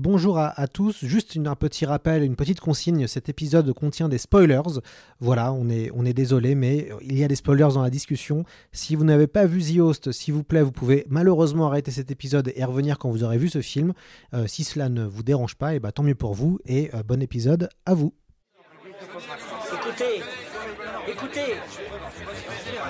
Bonjour à, tous, juste un petit rappel, une petite consigne, cet épisode contient des spoilers. Voilà, on est, désolé, mais il y a des spoilers dans la discussion. Si vous n'avez pas vu The Host, s'il vous plaît, vous pouvez malheureusement arrêter cet épisode et revenir quand vous aurez vu ce film. Euh, si cela ne vous dérange pas, et eh ben, tant mieux pour vous et euh, bon épisode à vous. Écoutez, écoutez,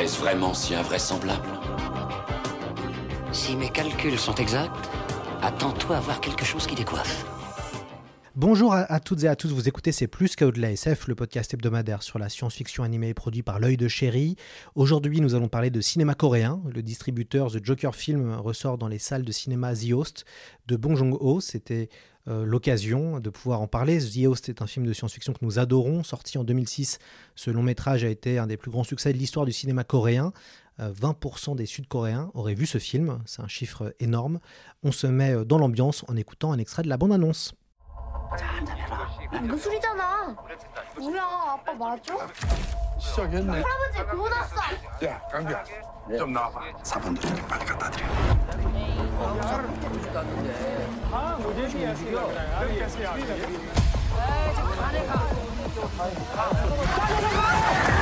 Est-ce vraiment si invraisemblable? Si mes calculs sont exacts, attends-toi à voir quelque chose qui décoiffe. Bonjour à, toutes et à tous, vous écoutez C'est plus qu'au-delà SF, le podcast hebdomadaire sur la science-fiction animée produit par l'œil de chéri. Aujourd'hui, nous allons parler de cinéma coréen. Le distributeur The Joker Film ressort dans les salles de cinéma The Host de Bong Joon-ho. C'était euh, l'occasion de pouvoir en parler. The Host est un film de science-fiction que nous adorons, sorti en 2006. Ce long métrage a été un des plus grands succès de l'histoire du cinéma coréen. 20% euh, des Sud-Coréens auraient vu ce film, c'est un chiffre énorme. On se met euh, dans l'ambiance en écoutant un extrait de la bande-annonce. 잔잔해라. 인구 술이잖아. 뭐야, 아빠 맞아? 시작했네. 할아버지, 그거 났어. 야, 강비야. 네. 좀 나와봐. 사본도 저기 빨리 갖다 드려. 아, 무제비야, 지금. 에이, 지금 안에 가. 빨리 가.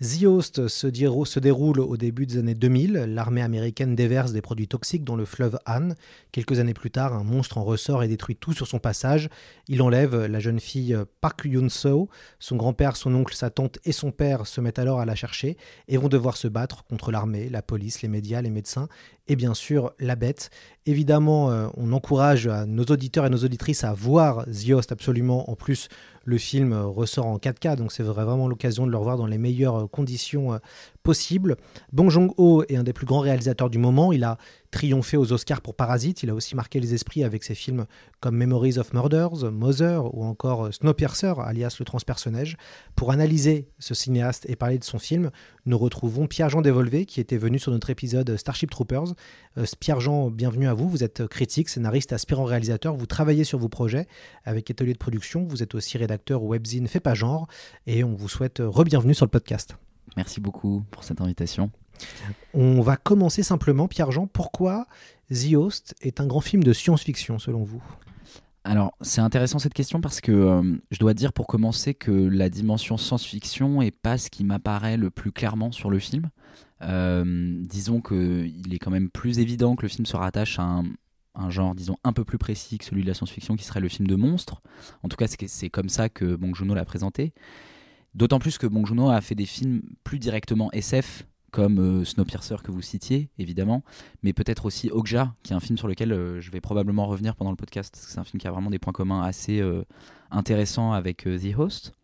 Host se, déroule au début des années 2000. L'armée américaine déverse des produits toxiques dans le fleuve Han. Quelques années plus tard, un monstre en ressort et détruit tout sur son passage. Il enlève la jeune fille Park Yun-seo. Son grand-père, son oncle, sa tante et son père se mettent alors à la chercher et vont devoir se battre contre l'armée, la police, les médias, les médecins et bien sûr la bête. Évidemment, euh, on encourage nos auditeurs et nos auditrices à voir Host absolument. En plus, le film ressort en 4K, donc c'est vraiment l'occasion de le revoir dans les meilleures conditions euh, possible. Bong Joon-ho est un des plus grands réalisateurs du moment. Il a triomphé aux Oscars pour Parasite. Il a aussi marqué les esprits avec ses films comme Memories of Murders, Mother ou encore Snowpiercer, alias Le Transpersonnage. Pour analyser ce cinéaste et parler de son film, nous retrouvons Pierre-Jean Dévolvé qui était venu sur notre épisode Starship Troopers. Euh, Pierre-Jean, bienvenue à vous. Vous êtes critique, scénariste, aspirant réalisateur. Vous travaillez sur vos projets avec Atelier de production. Vous êtes aussi rédacteur webzine Fait pas genre. Et on vous souhaite re-bienvenue sur le podcast. Merci beaucoup pour cette invitation. On va commencer simplement, Pierre-Jean, pourquoi The Host est un grand film de science-fiction selon vous? Alors, c'est intéressant cette question parce que euh, je dois dire pour commencer que la dimension science-fiction est pas ce qui m'apparaît le plus clairement sur le film. Euh, disons qu'il est quand même plus évident que le film se rattache à un, un, genre, disons, un peu plus précis que celui de la science-fiction qui serait le film de monstre. En tout cas, c'est comme ça que Bong Joon-ho l'a présenté. D'autant plus que Bong Joon-ho a fait des films plus directement SF, comme euh, Snowpiercer que vous citiez, évidemment, mais peut-être aussi Okja, qui est un film sur lequel euh, je vais probablement revenir pendant le podcast, parce que c'est un film qui a vraiment des points communs assez euh, intéressants avec The Host.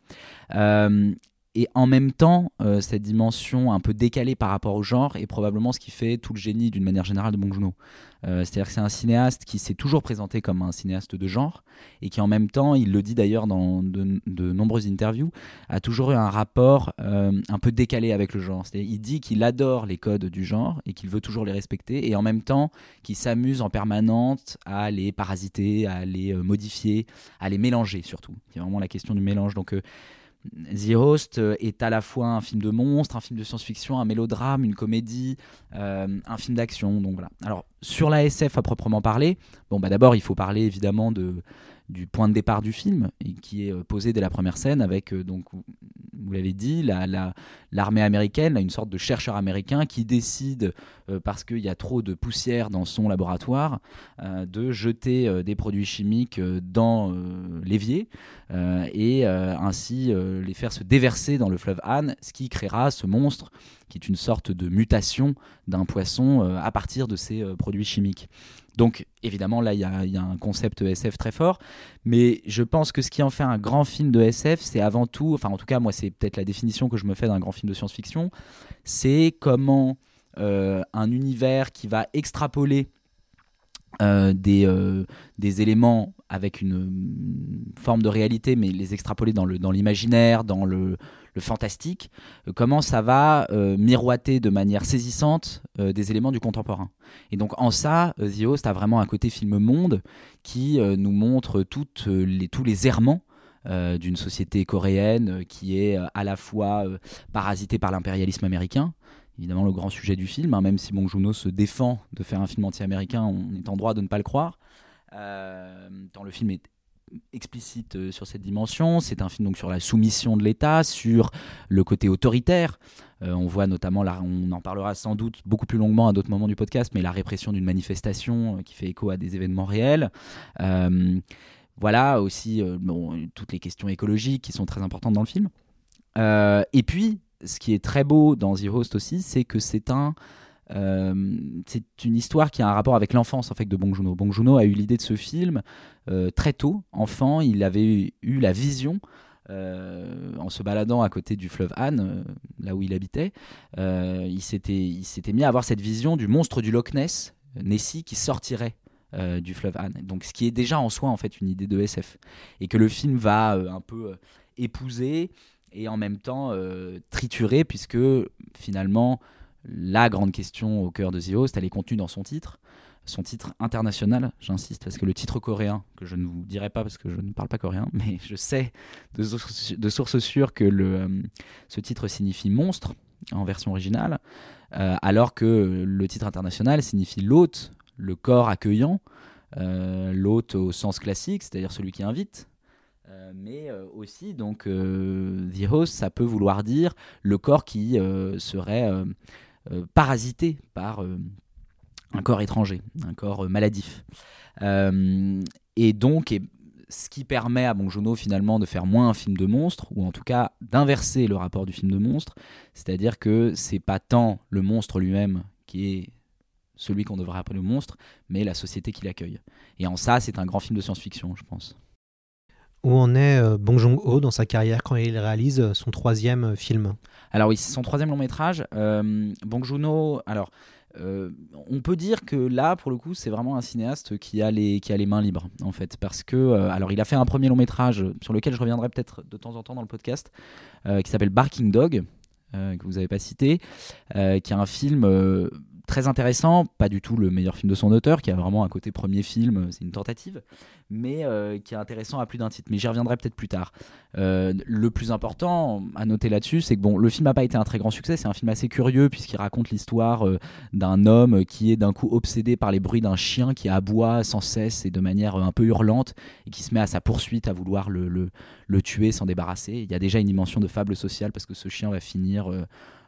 Et en même temps, euh, cette dimension un peu décalée par rapport au genre est probablement ce qui fait tout le génie d'une manière générale de Bong. Euh, c'est-à-dire que c'est un cinéaste qui s'est toujours présenté comme un cinéaste de genre et qui en même temps, il le dit d'ailleurs dans de, nombreuses interviews, a toujours eu un rapport euh, un peu décalé avec le genre. C'est-à-dire il dit qu'il adore les codes du genre et qu'il veut toujours les respecter et en même temps qu'il s'amuse en permanente à les parasiter, à les modifier, à les mélanger surtout. C'est vraiment la question du mélange. Donc The Host euh, est à la fois un film de monstre, un film de science-fiction, un mélodrame, une comédie, euh, un film d'action. Donc voilà. Alors sur la SF à proprement parler, bon bah d'abord il faut parler évidemment de du point de départ du film, et qui est euh, posé dès la première scène avec donc vous l'avez dit, l'armée la, américaine, une sorte de chercheur américain qui décide, euh, parce qu'il y a trop de poussière dans son laboratoire, euh, de jeter euh, des produits chimiques dans l'évier et ainsi les faire se déverser dans le fleuve Han, ce qui créera ce monstre qui est une sorte de mutation d'un poisson à partir de ces produits chimiques. Donc évidemment là il y, a un concept SF très fort, mais je pense que ce qui en fait un grand film de SF, c'est avant tout, enfin en tout cas moi c'est peut-être la définition que je me fais d'un grand film de science-fiction, c'est comment euh, un univers qui va extrapoler euh, des, euh, des éléments avec une, forme de réalité, mais les extrapoler dans l'imaginaire, dans le, le fantastique, euh, comment ça va euh, miroiter de manière saisissante euh, des éléments du contemporain. Et donc en ça, The Host a vraiment un côté film monde qui nous montre tous les errements d'une société coréenne qui est à la fois parasitée par l'impérialisme américain, évidemment le grand sujet du film, hein, même si Bong Joon-ho se défend de faire un film anti-américain, on est en droit de ne pas le croire. tant le film est explicite euh, sur cette dimension. C'est un film donc sur la soumission de l'État, sur le côté autoritaire. Euh, on voit notamment, là, on en parlera sans doute beaucoup plus longuement à d'autres moments du podcast, mais la répression d'une manifestation euh, qui fait écho à des événements réels. voilà aussi toutes les questions écologiques qui sont très importantes dans le film. et puis, ce qui est très beau dans The Host aussi, c'est que c'est un euh, c'est une histoire qui a un rapport avec l'enfance en fait de Bong Joon-ho. A eu l'idée de ce film euh, très tôt, enfant. Il avait eu, la vision euh, en se baladant à côté du fleuve Han, là où il habitait. il s'était mis à avoir cette vision du monstre du Loch Ness, Nessie, qui sortirait du fleuve Han. Donc, ce qui est déjà en soi en fait une idée de SF et que le film va un peu épouser et en même temps triturer puisque finalement la grande question au cœur de The Host, elle est contenue dans son titre. Son titre international, j'insiste, parce que le titre coréen, que je ne vous dirai pas parce que je ne parle pas coréen, mais je sais de, sources sûres que euh, ce titre signifie monstre en version originale, euh, alors que le titre international signifie l'hôte, le corps accueillant, euh, l'hôte au sens classique, c'est-à-dire celui qui invite, mais aussi donc the host, ça peut vouloir dire le corps qui serait euh, parasité par euh, un corps étranger, un corps euh, maladif. et donc, ce qui permet à Bong finalement de faire moins un film de monstre, ou en tout cas d'inverser le rapport du film de monstre, c'est-à-dire que c'est pas tant le monstre lui-même qui est celui qu'on devrait appeler le monstre, mais la société qui l'accueille. Et en ça, c'est un grand film de science-fiction, je pense. Où en est Bong Joon-ho dans sa carrière quand il réalise son troisième film? Alors oui, c'est son troisième long métrage. Euh, Bong Joon-ho, alors euh, on peut dire que là, pour le coup, c'est vraiment un cinéaste qui a les, qui a les mains libres, en fait. Parce que, euh, alors, il a fait un premier long métrage sur lequel je reviendrai peut-être de temps en temps dans le podcast, qui s'appelle Barking Dog, que vous n'avez pas cité, qui est un film très intéressant, pas du tout le meilleur film de son auteur, qui a vraiment un côté premier film, c'est une tentative, mais euh, qui est intéressant à plus d'un titre. Mais j'y reviendrai peut-être plus tard. Euh, le plus important à noter là-dessus, c'est que bon, le film n'a pas été un très grand succès, c'est un film assez curieux puisqu'il raconte l'histoire euh, d'un homme qui est d'un coup obsédé par les bruits d'un chien qui aboie sans cesse et de manière un peu hurlante et qui se met à sa poursuite à vouloir le, le, le tuer, s'en débarrasser. Il y a déjà une dimension de fable sociale parce que ce chien va finir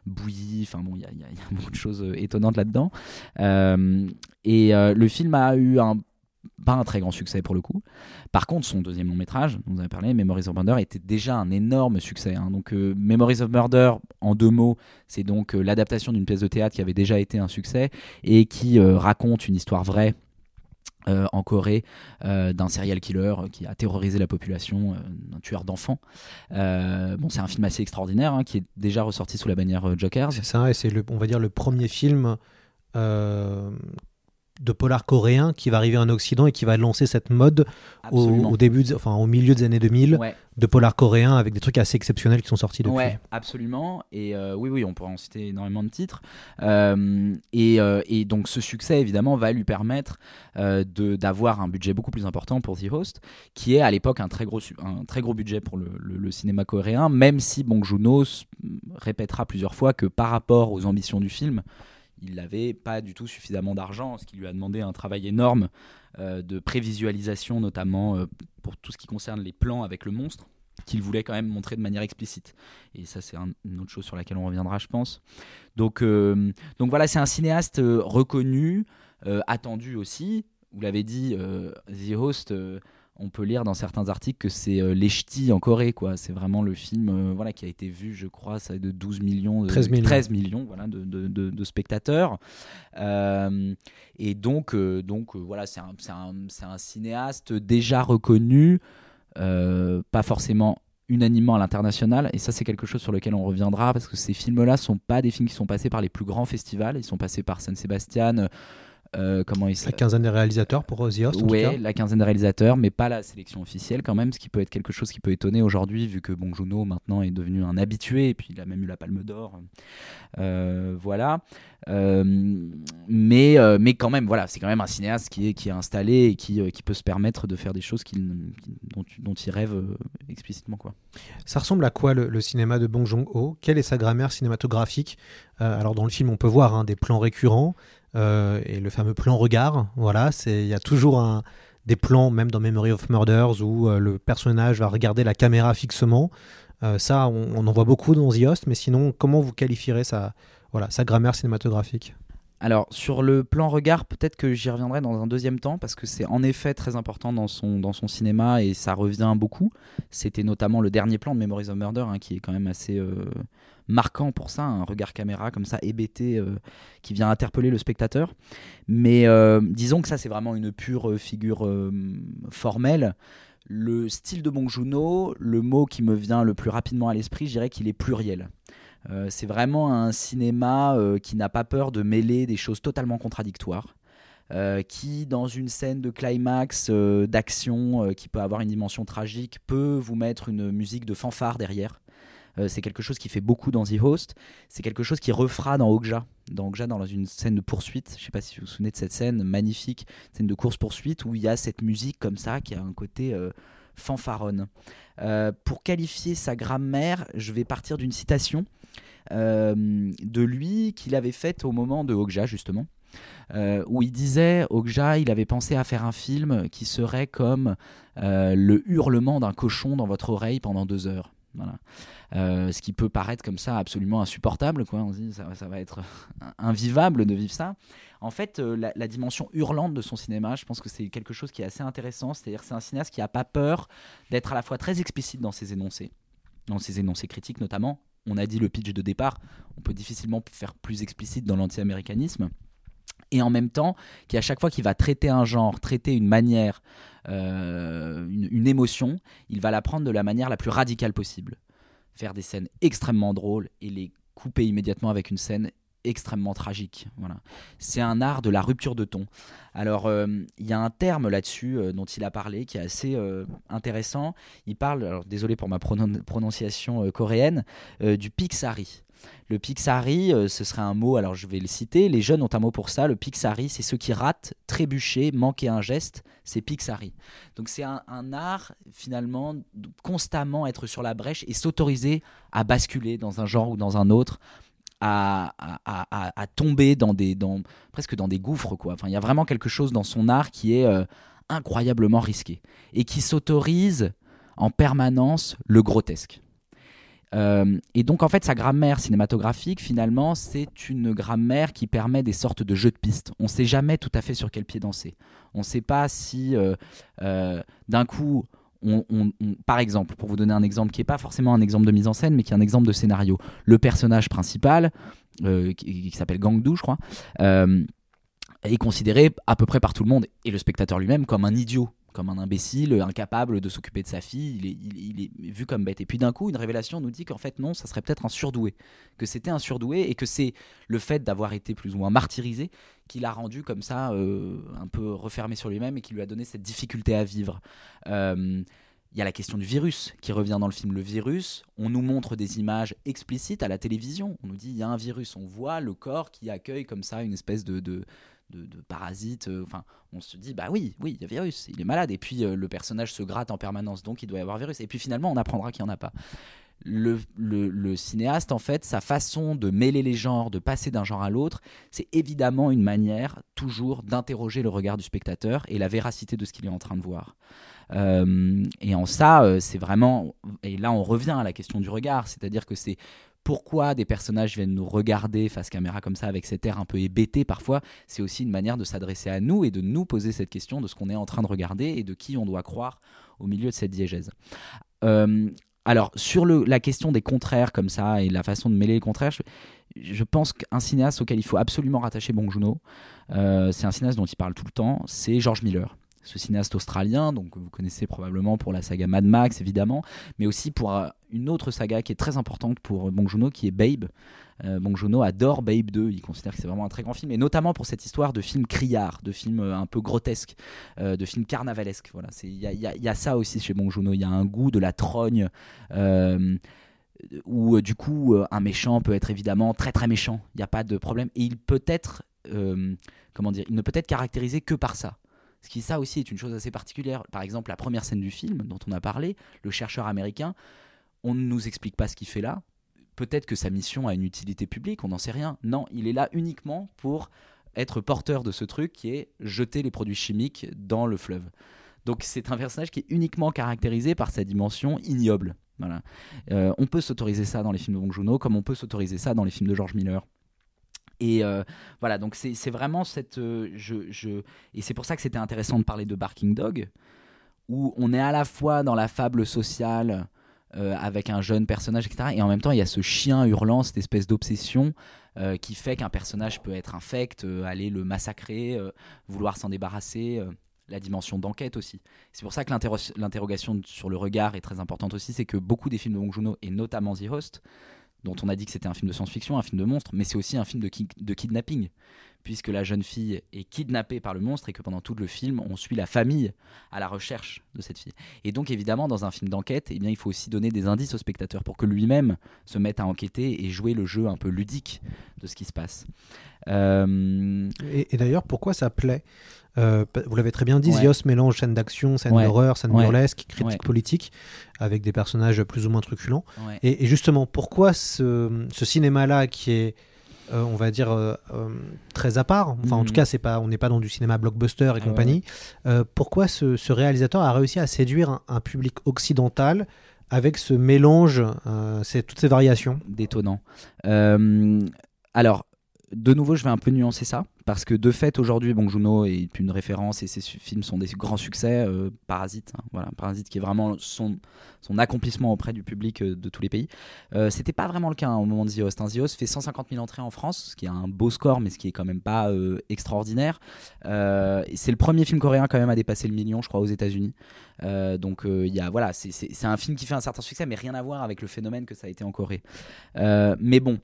bouillie. Enfin bon, il y, a beaucoup de choses euh, étonnantes là-dedans. Euh, et euh, le film a eu un pas un très grand succès pour le coup. Par contre, son deuxième long métrage, dont vous avez parlé, Memories of Murder, était déjà un énorme succès. Hein. Donc, Memories of Murder, en deux mots, c'est donc l'adaptation d'une pièce de théâtre qui avait déjà été un succès et qui raconte une histoire vraie euh, en Corée euh, d'un serial killer qui a terrorisé la population, euh, d'un tueur d'enfants. bon, c'est un film assez extraordinaire hein, qui est déjà ressorti sous la bannière Joker. C'est ça, et c'est on va dire le premier film de polar coréen qui va arriver en Occident et qui va lancer cette mode au, début, enfin au milieu des années 2000 de polar coréen avec des trucs assez exceptionnels qui sont sortis depuis. Ouais, absolument. Et euh, oui, oui, on pourrait en citer énormément de titres. Euh, et, euh, et, donc ce succès évidemment va lui permettre d'avoir un budget beaucoup plus important pour The Host, qui est à l'époque un très gros un très gros budget pour le, le cinéma coréen, même si Bong Joon-ho répétera plusieurs fois que par rapport aux ambitions du film il n'avait pas du tout suffisamment d'argent, ce qui lui a demandé un travail énorme euh, de prévisualisation, notamment euh, pour tout ce qui concerne les plans avec le monstre. qu'il voulait quand même montrer de manière explicite. Et ça, c'est une autre chose sur laquelle on reviendra, je pense. Donc, euh, donc voilà, c'est un cinéaste reconnu, attendu aussi. Vous l'avez dit, The Host, on peut lire dans certains articles que c'est euh, en Corée. quoi. C'est vraiment le film voilà, qui a été vu, je crois, ça de 12 millions, de, 13 millions, 13 millions voilà, de, de, de spectateurs. et donc, donc voilà, c'est un, un, un, cinéaste déjà reconnu. Euh, pas forcément unanimement à l'international et ça c'est quelque chose sur lequel on reviendra parce que ces films là sont pas des films qui sont passés par les plus grands festivals ils sont passés par San Sebastian euh, comment il la quinzaine des réalisateurs pour The Host Oui, la quinzaine des réalisateurs, mais pas la sélection officielle quand même, ce qui peut être quelque chose qui peut étonner aujourd'hui, vu que Bong Joon-ho maintenant est devenu un habitué, et puis il a même eu la Palme d'Or. Euh, voilà. Euh, mais, mais quand même, voilà, c'est quand même un cinéaste qui est, qui est installé et qui, qui peut se permettre de faire des choses dont, dont, il rêve explicitement. Quoi. Ça ressemble à quoi le, cinéma de Bong Joon-ho? Quelle est sa grammaire cinématographique? Alors dans le film, on peut voir hein, des plans récurrents. Euh, et le fameux plan regard, voilà, c'est il y a toujours un, des plans, même dans Memory of Murders, où euh, le personnage va regarder la caméra fixement. Euh, ça, on, en voit beaucoup dans The Host, mais sinon, comment vous qualifierez sa, voilà, sa grammaire cinématographique? Alors sur le plan regard, peut-être que j'y reviendrai dans un deuxième temps parce que c'est en effet très important dans son, dans son cinéma et ça revient beaucoup. C'était notamment le dernier plan de Memories of Murder hein, qui est quand même assez marquant pour ça, un regard caméra comme ça hébété euh, qui vient interpeller le spectateur. Mais euh, disons que ça c'est vraiment une pure euh, figure formelle. Le style de Bong joon le mot qui me vient le plus rapidement à l'esprit, je dirais qu'il est pluriel. C'est vraiment un cinéma qui n'a pas peur de mêler des choses totalement contradictoires. qui, dans une scène de climax d'action qui peut avoir une dimension tragique, peut vous mettre une musique de fanfare derrière. Euh, c'est quelque chose qui fait beaucoup dans The Host. C'est quelque chose qui refera dans Okja. Dans dans une scène de poursuite. Je ne sais pas si vous vous souvenez de cette scène magnifique, scène de course-poursuite, où il y a cette musique comme ça qui a un côté euh, fanfaronne. Euh, pour qualifier sa grammaire, je vais partir d'une citation de lui qu'il avait faite au moment de Okja, justement. où il disait, Okja, il avait pensé à faire un film qui serait comme le hurlement d'un cochon dans votre oreille pendant deux heures. Voilà. Euh, ce qui peut paraître comme ça absolument insupportable, quoi. On se dit ça, ça va être invivable de vivre ça. En fait, euh, la, dimension hurlante de son cinéma, je pense que c'est quelque chose qui est assez intéressant. C'est-à-dire, c'est un cinéaste qui n'a pas peur d'être à la fois très explicite dans ses énoncés, dans ses énoncés critiques notamment. On a dit le pitch de départ. On peut difficilement faire plus explicite dans l'anti-américanisme et en même temps qui à chaque fois qu'il va traiter un genre, traiter une manière, euh, une, émotion, il va la prendre de la manière la plus radicale possible. Faire des scènes extrêmement drôles et les couper immédiatement avec une scène extrêmement tragique. Voilà. C'est un art de la rupture de ton. Alors, euh, il y a un terme là-dessus euh, dont il a parlé qui est assez intéressant. Il parle, désolé pour ma prononciation coréenne, du Pixari. Le Pixari, euh, ce serait un mot, alors je vais le citer, les jeunes ont un mot pour ça, le Pixari, c'est ceux qui ratent, trébucher, manquer un geste, c'est Pixari. Donc c'est un, art, finalement, constamment être sur la brèche et s'autoriser à basculer dans un genre ou dans un autre, à, tomber dans des, dans, presque dans des gouffres. Quoi. Enfin, il y a vraiment quelque chose dans son art qui est euh, incroyablement risqué et qui s'autorise en permanence le grotesque. Euh, et donc en fait sa grammaire cinématographique finalement c'est une grammaire qui permet des sortes de jeux de pistes. On ne sait jamais tout à fait sur quel pied danser. On ne sait pas si euh, d'un coup par exemple, pour vous donner un exemple qui n'est pas forcément un exemple de mise en scène, mais qui est un exemple de scénario, le personnage principal, qui, qui s'appelle Gangdu, je crois, est considéré à peu près par tout le monde, et le spectateur lui-même, comme un idiot comme un imbécile, incapable de s'occuper de sa fille, il est, vu comme bête. Et puis d'un coup, une révélation nous dit qu'en fait non, ça serait peut-être un surdoué, que c'était un surdoué et que c'est le fait d'avoir été plus ou moins martyrisé qui l'a rendu comme ça, euh, un peu refermé sur lui-même et qui lui a donné cette difficulté à vivre. Euh, il y a la question du virus qui revient dans le film. Le virus, on nous montre des images explicites à la télévision. On nous dit il y a un virus, on voit le corps qui accueille comme ça une espèce de, parasites. Euh, enfin, on se dit, bah oui, oui, il y a virus, il est malade. Et puis euh, le personnage se gratte en permanence, donc il doit y avoir virus. Et puis finalement, on apprendra qu'il n'y en a pas. Le, le, cinéaste, en fait, sa façon de mêler les genres, de passer d'un genre à l'autre, c'est évidemment une manière toujours d'interroger le regard du spectateur et la véracité de ce qu'il est en train de voir. Euh, et en ça, c'est vraiment. Et là, on revient à la question du regard, c'est-à-dire que c'est pourquoi des personnages viennent nous regarder face caméra comme ça avec cet air un peu hébété parfois, c'est aussi une manière de s'adresser à nous et de nous poser cette question de ce qu'on est en train de regarder et de qui on doit croire au milieu de cette diégèse. Euh, alors, sur la question des contraires comme ça et la façon de mêler les contraires, je, pense qu'un cinéaste auquel il faut absolument rattacher Bong euh, c'est un cinéaste dont il parle tout le temps, c'est George Miller. Ce cinéaste australien, donc vous connaissez probablement pour la saga Mad Max évidemment, mais aussi pour euh, une autre saga qui est très importante pour Bong Joon-ho, qui est Babe. Euh, Bong adore Babe 2, il considère que c'est vraiment un très grand film, et notamment pour cette histoire de film criard, de film euh, un peu grotesque, euh, de film carnavalesque. Voilà, il y a, ça aussi chez Bong Joon-ho. Il y a un goût de la trogne. Euh, où du coup un méchant peut être évidemment très très méchant, il n'y a pas de problème, et il peut être, euh, comment dire, il ne peut être caractérisé que par ça. Ce qui ça aussi est une chose assez particulière. Par exemple, la première scène du film dont on a parlé, le chercheur américain, on ne nous explique pas ce qu'il fait là. Peut-être que sa mission a une utilité publique, on n'en sait rien. Non, il est là uniquement pour être porteur de ce truc qui est jeter les produits chimiques dans le fleuve. Donc c'est un personnage qui est uniquement caractérisé par sa dimension ignoble. Voilà. Euh, on peut s'autoriser ça dans les films de Bong Joon-ho, comme on peut s'autoriser ça dans les films de George Miller. Et euh, voilà, donc c'est vraiment cette. Euh, et c'est pour ça que c'était intéressant de parler de Barking Dog, où on est à la fois dans la fable sociale euh, avec un jeune personnage, etc. Et en même temps, il y a ce chien hurlant, cette espèce d'obsession qui fait qu'un personnage peut être infect, aller le massacrer, vouloir s'en débarrasser. la dimension d'enquête aussi. C'est pour ça que l'interrogation sur le regard est très importante aussi, c'est que beaucoup des films de Bong Joon-ho, et notamment The Host, dont on a dit que c'était un film de science-fiction, un film de monstre, mais c'est aussi un film de, ki de kidnapping puisque la jeune fille est kidnappée par le monstre et que pendant tout le film, on suit la famille à la recherche de cette fille. Et donc évidemment, dans un film d'enquête, eh bien, il faut aussi donner des indices au spectateur pour que lui-même se mette à enquêter et jouer le jeu un peu ludique de ce qui se passe. Euh... Et d'ailleurs, pourquoi ça plaît? Euh, vous l'avez très bien dit, ouais. Zios mélange scène d'action, scène ouais. d'horreur, scène ouais. burlesque, critique politique, avec des personnages plus ou moins truculents. Et, et, justement, pourquoi ce, ce cinéma-là qui est euh, on va dire euh, euh, très à part. Enfin, mmh. en tout cas, c'est pas, on n'est pas dans du cinéma blockbuster et ah compagnie. Ouais. pourquoi ce, ce, réalisateur a réussi à séduire un, un public occidental avec ce mélange, toutes ces variations? Détonnant. alors, de nouveau, je vais un peu nuancer ça parce que de fait aujourd'hui Bong Joon-ho est une référence et ses films sont des grands succès euh, Parasite hein, voilà Parasite qui est vraiment son, accomplissement auprès du public euh, de tous les pays. Euh, c'était pas vraiment le cas hein, au moment de The Host. Hein. The Host fait 150 000 entrées en France ce qui est un beau score mais ce qui est quand même pas euh, extraordinaire. C'est le premier film coréen quand même à dépasser le million je crois aux États-Unis. Donc il voilà c'est un film qui fait un certain succès mais rien à voir avec le phénomène que ça a été en Corée. Mais bon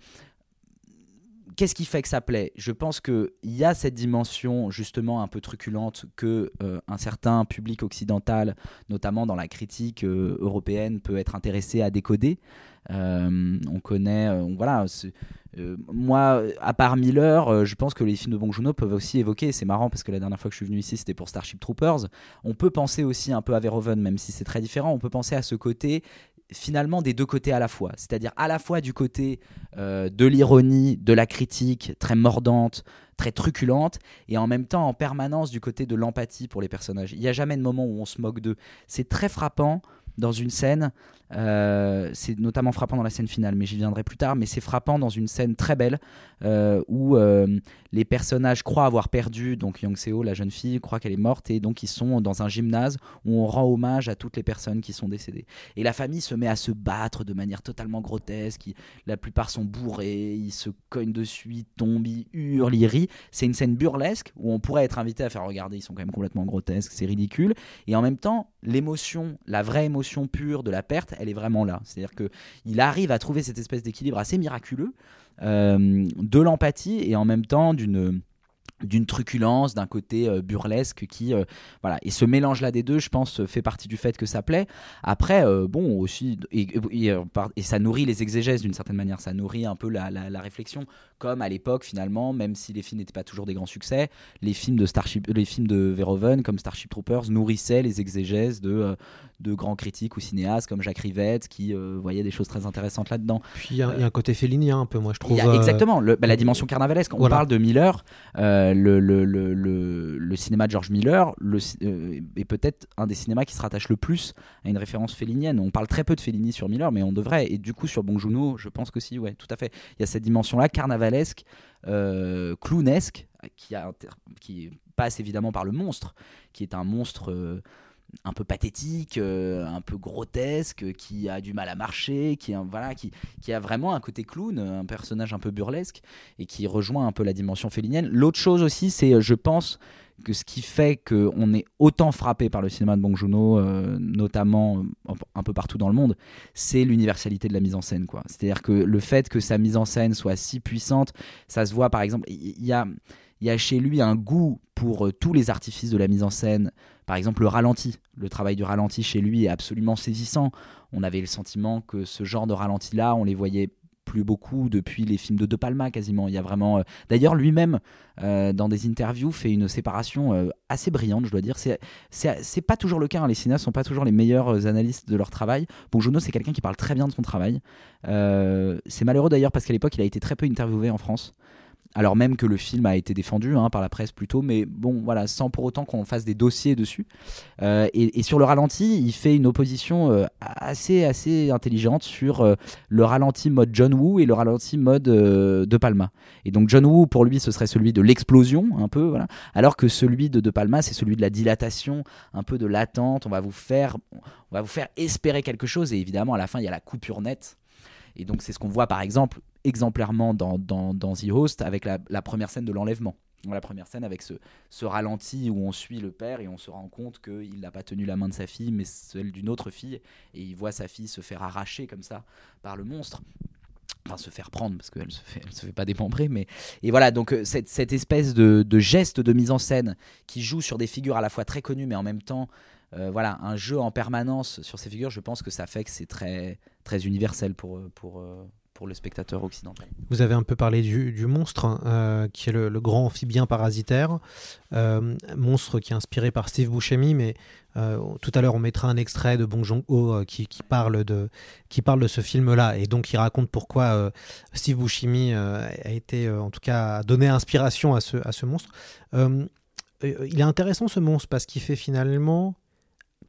qu'est-ce qui fait que ça plaît? Je pense qu'il y a cette dimension justement un peu truculente que euh, un certain public occidental, notamment dans la critique euh, européenne, peut être intéressé à décoder. Euh, on connaît, voilà. moi, à part Miller, je pense que les films de Bong Joon-ho peuvent aussi évoquer. C'est marrant parce que la dernière fois que je suis venu ici, c'était pour Starship Troopers. On peut penser aussi un peu à Verhoeven, même si c'est très différent. On peut penser à ce côté finalement des deux côtés à la fois. C'est-à-dire à la fois du côté euh, de l'ironie, de la critique très mordante, très truculente, et en même temps en permanence du côté de l'empathie pour les personnages. Il n'y a jamais de moment où on se moque d'eux. C'est très frappant dans une scène, euh, c'est notamment frappant dans la scène finale, mais j'y viendrai plus tard, mais c'est frappant dans une scène très belle euh, où euh, les personnages croient avoir perdu, donc Young Seo, la jeune fille, croit qu'elle est morte, et donc ils sont dans un gymnase où on rend hommage à toutes les personnes qui sont décédées. Et la famille se met à se battre de manière totalement grotesque, ils, la plupart sont bourrés, ils se cognent dessus, ils tombent, ils hurlent, ils rient. C'est une scène burlesque où on pourrait être invité à faire regarder, ils sont quand même complètement grotesques, c'est ridicule, et en même temps, l'émotion, la vraie émotion pure de la perte, elle est vraiment là. C'est-à-dire qu'il arrive à trouver cette espèce d'équilibre assez miraculeux euh, de l'empathie et en même temps d'une d'une truculence, d'un côté euh, burlesque qui euh, voilà et ce mélange là des deux, je pense, fait partie du fait que ça plaît. Après, bon aussi et, ça nourrit les exégèses d'une certaine manière, ça nourrit un peu la, la réflexion, comme à l'époque finalement, même si les films n'étaient pas toujours des grands succès, les films de Starship, les films de Verhoeven comme Starship Troopers nourrissaient les exégèses de de grands critiques ou cinéastes comme Jacques Rivette qui voyait des choses très intéressantes là-dedans. Puis il y, y, a un côté félinien un peu, moi je trouve. exactement, le, bah, la dimension carnavalesque. On voilà. parle de Miller Euh, le, le, le, cinéma de George Miller le, euh, est peut-être un des cinémas qui se rattache le plus à une référence félinienne. On parle très peu de Fellini sur Miller, mais on devrait. Et du coup, sur Bong Joon-ho, je pense que si, ouais, tout à fait. Il y a cette dimension-là, carnavalesque, euh, clownesque, qui, passe évidemment par le monstre, qui est un monstre euh, un peu pathétique, euh, un peu grotesque, qui a du mal à marcher, qui, voilà, qui, qui a vraiment un côté clown, un personnage un peu burlesque, et qui rejoint un peu la dimension félinienne. L'autre chose aussi, c'est, je pense, que ce qui fait qu'on est autant frappé par le cinéma de Bong Joon-ho, euh, notamment euh, un peu partout dans le monde, c'est l'universalité de la mise en scène. quoi. C'est-à-dire que le fait que sa mise en scène soit si puissante, ça se voit par exemple, il y a, y a chez lui un goût pour euh, tous les artifices de la mise en scène. Par exemple, le ralenti. Le travail du ralenti chez lui est absolument saisissant. On avait le sentiment que ce genre de ralenti-là, on les voyait plus beaucoup depuis les films de De Palma quasiment. Il y a vraiment. euh, D'ailleurs, lui-même, euh, dans des interviews, fait une séparation euh, assez brillante, je dois dire. C'est c'est pas toujours le cas. hein. Les cinéastes sont pas toujours les meilleurs analystes de leur travail. Bon, Jono, c'est quelqu'un qui parle très bien de son travail. C'est malheureux d'ailleurs parce qu'à l'époque, il a été très peu interviewé en France. Alors même que le film a été défendu hein, par la presse plutôt, mais bon, voilà, sans pour autant qu'on fasse des dossiers dessus. Euh, et, sur le ralenti, il fait une opposition euh, assez, assez intelligente sur euh, le ralenti mode John Woo et le ralenti mode euh, De Palma. Et donc John Woo, pour lui, ce serait celui de l'explosion, un peu. Alors que celui de De Palma, c'est celui de la dilatation, un peu de l'attente. On va vous faire, on va vous faire espérer quelque chose. Et évidemment, à la fin, il y a la coupure nette. Et donc, c'est ce qu'on voit, par exemple, exemplairement dans, dans, dans The Host, avec la, première scène de l'enlèvement. La première scène avec ce, ce ralenti où on suit le père et on se rend compte qu'il n'a pas tenu la main de sa fille, mais celle d'une autre fille. Et il voit sa fille se faire arracher comme ça par le monstre enfin se faire prendre parce qu'elle se fait elle se fait pas démembrer mais et voilà donc euh, cette, cette espèce de, de geste de mise en scène qui joue sur des figures à la fois très connues mais en même temps euh, voilà un jeu en permanence sur ces figures je pense que ça fait que c'est très très universel pour euh, pour euh, pour le spectateur occidental. Vous avez un peu parlé du, monstre, euh, qui est le, grand amphibien parasitaire, monstre qui est inspiré par Steve Buscemi, mais tout à l'heure on mettra un extrait de Bong Joon-ho qui, parle de, qui parle de ce film-là, et donc il raconte pourquoi Steve Buscemi a été, en tout cas, donné inspiration à ce, à ce monstre. il est intéressant ce monstre parce qu'il fait finalement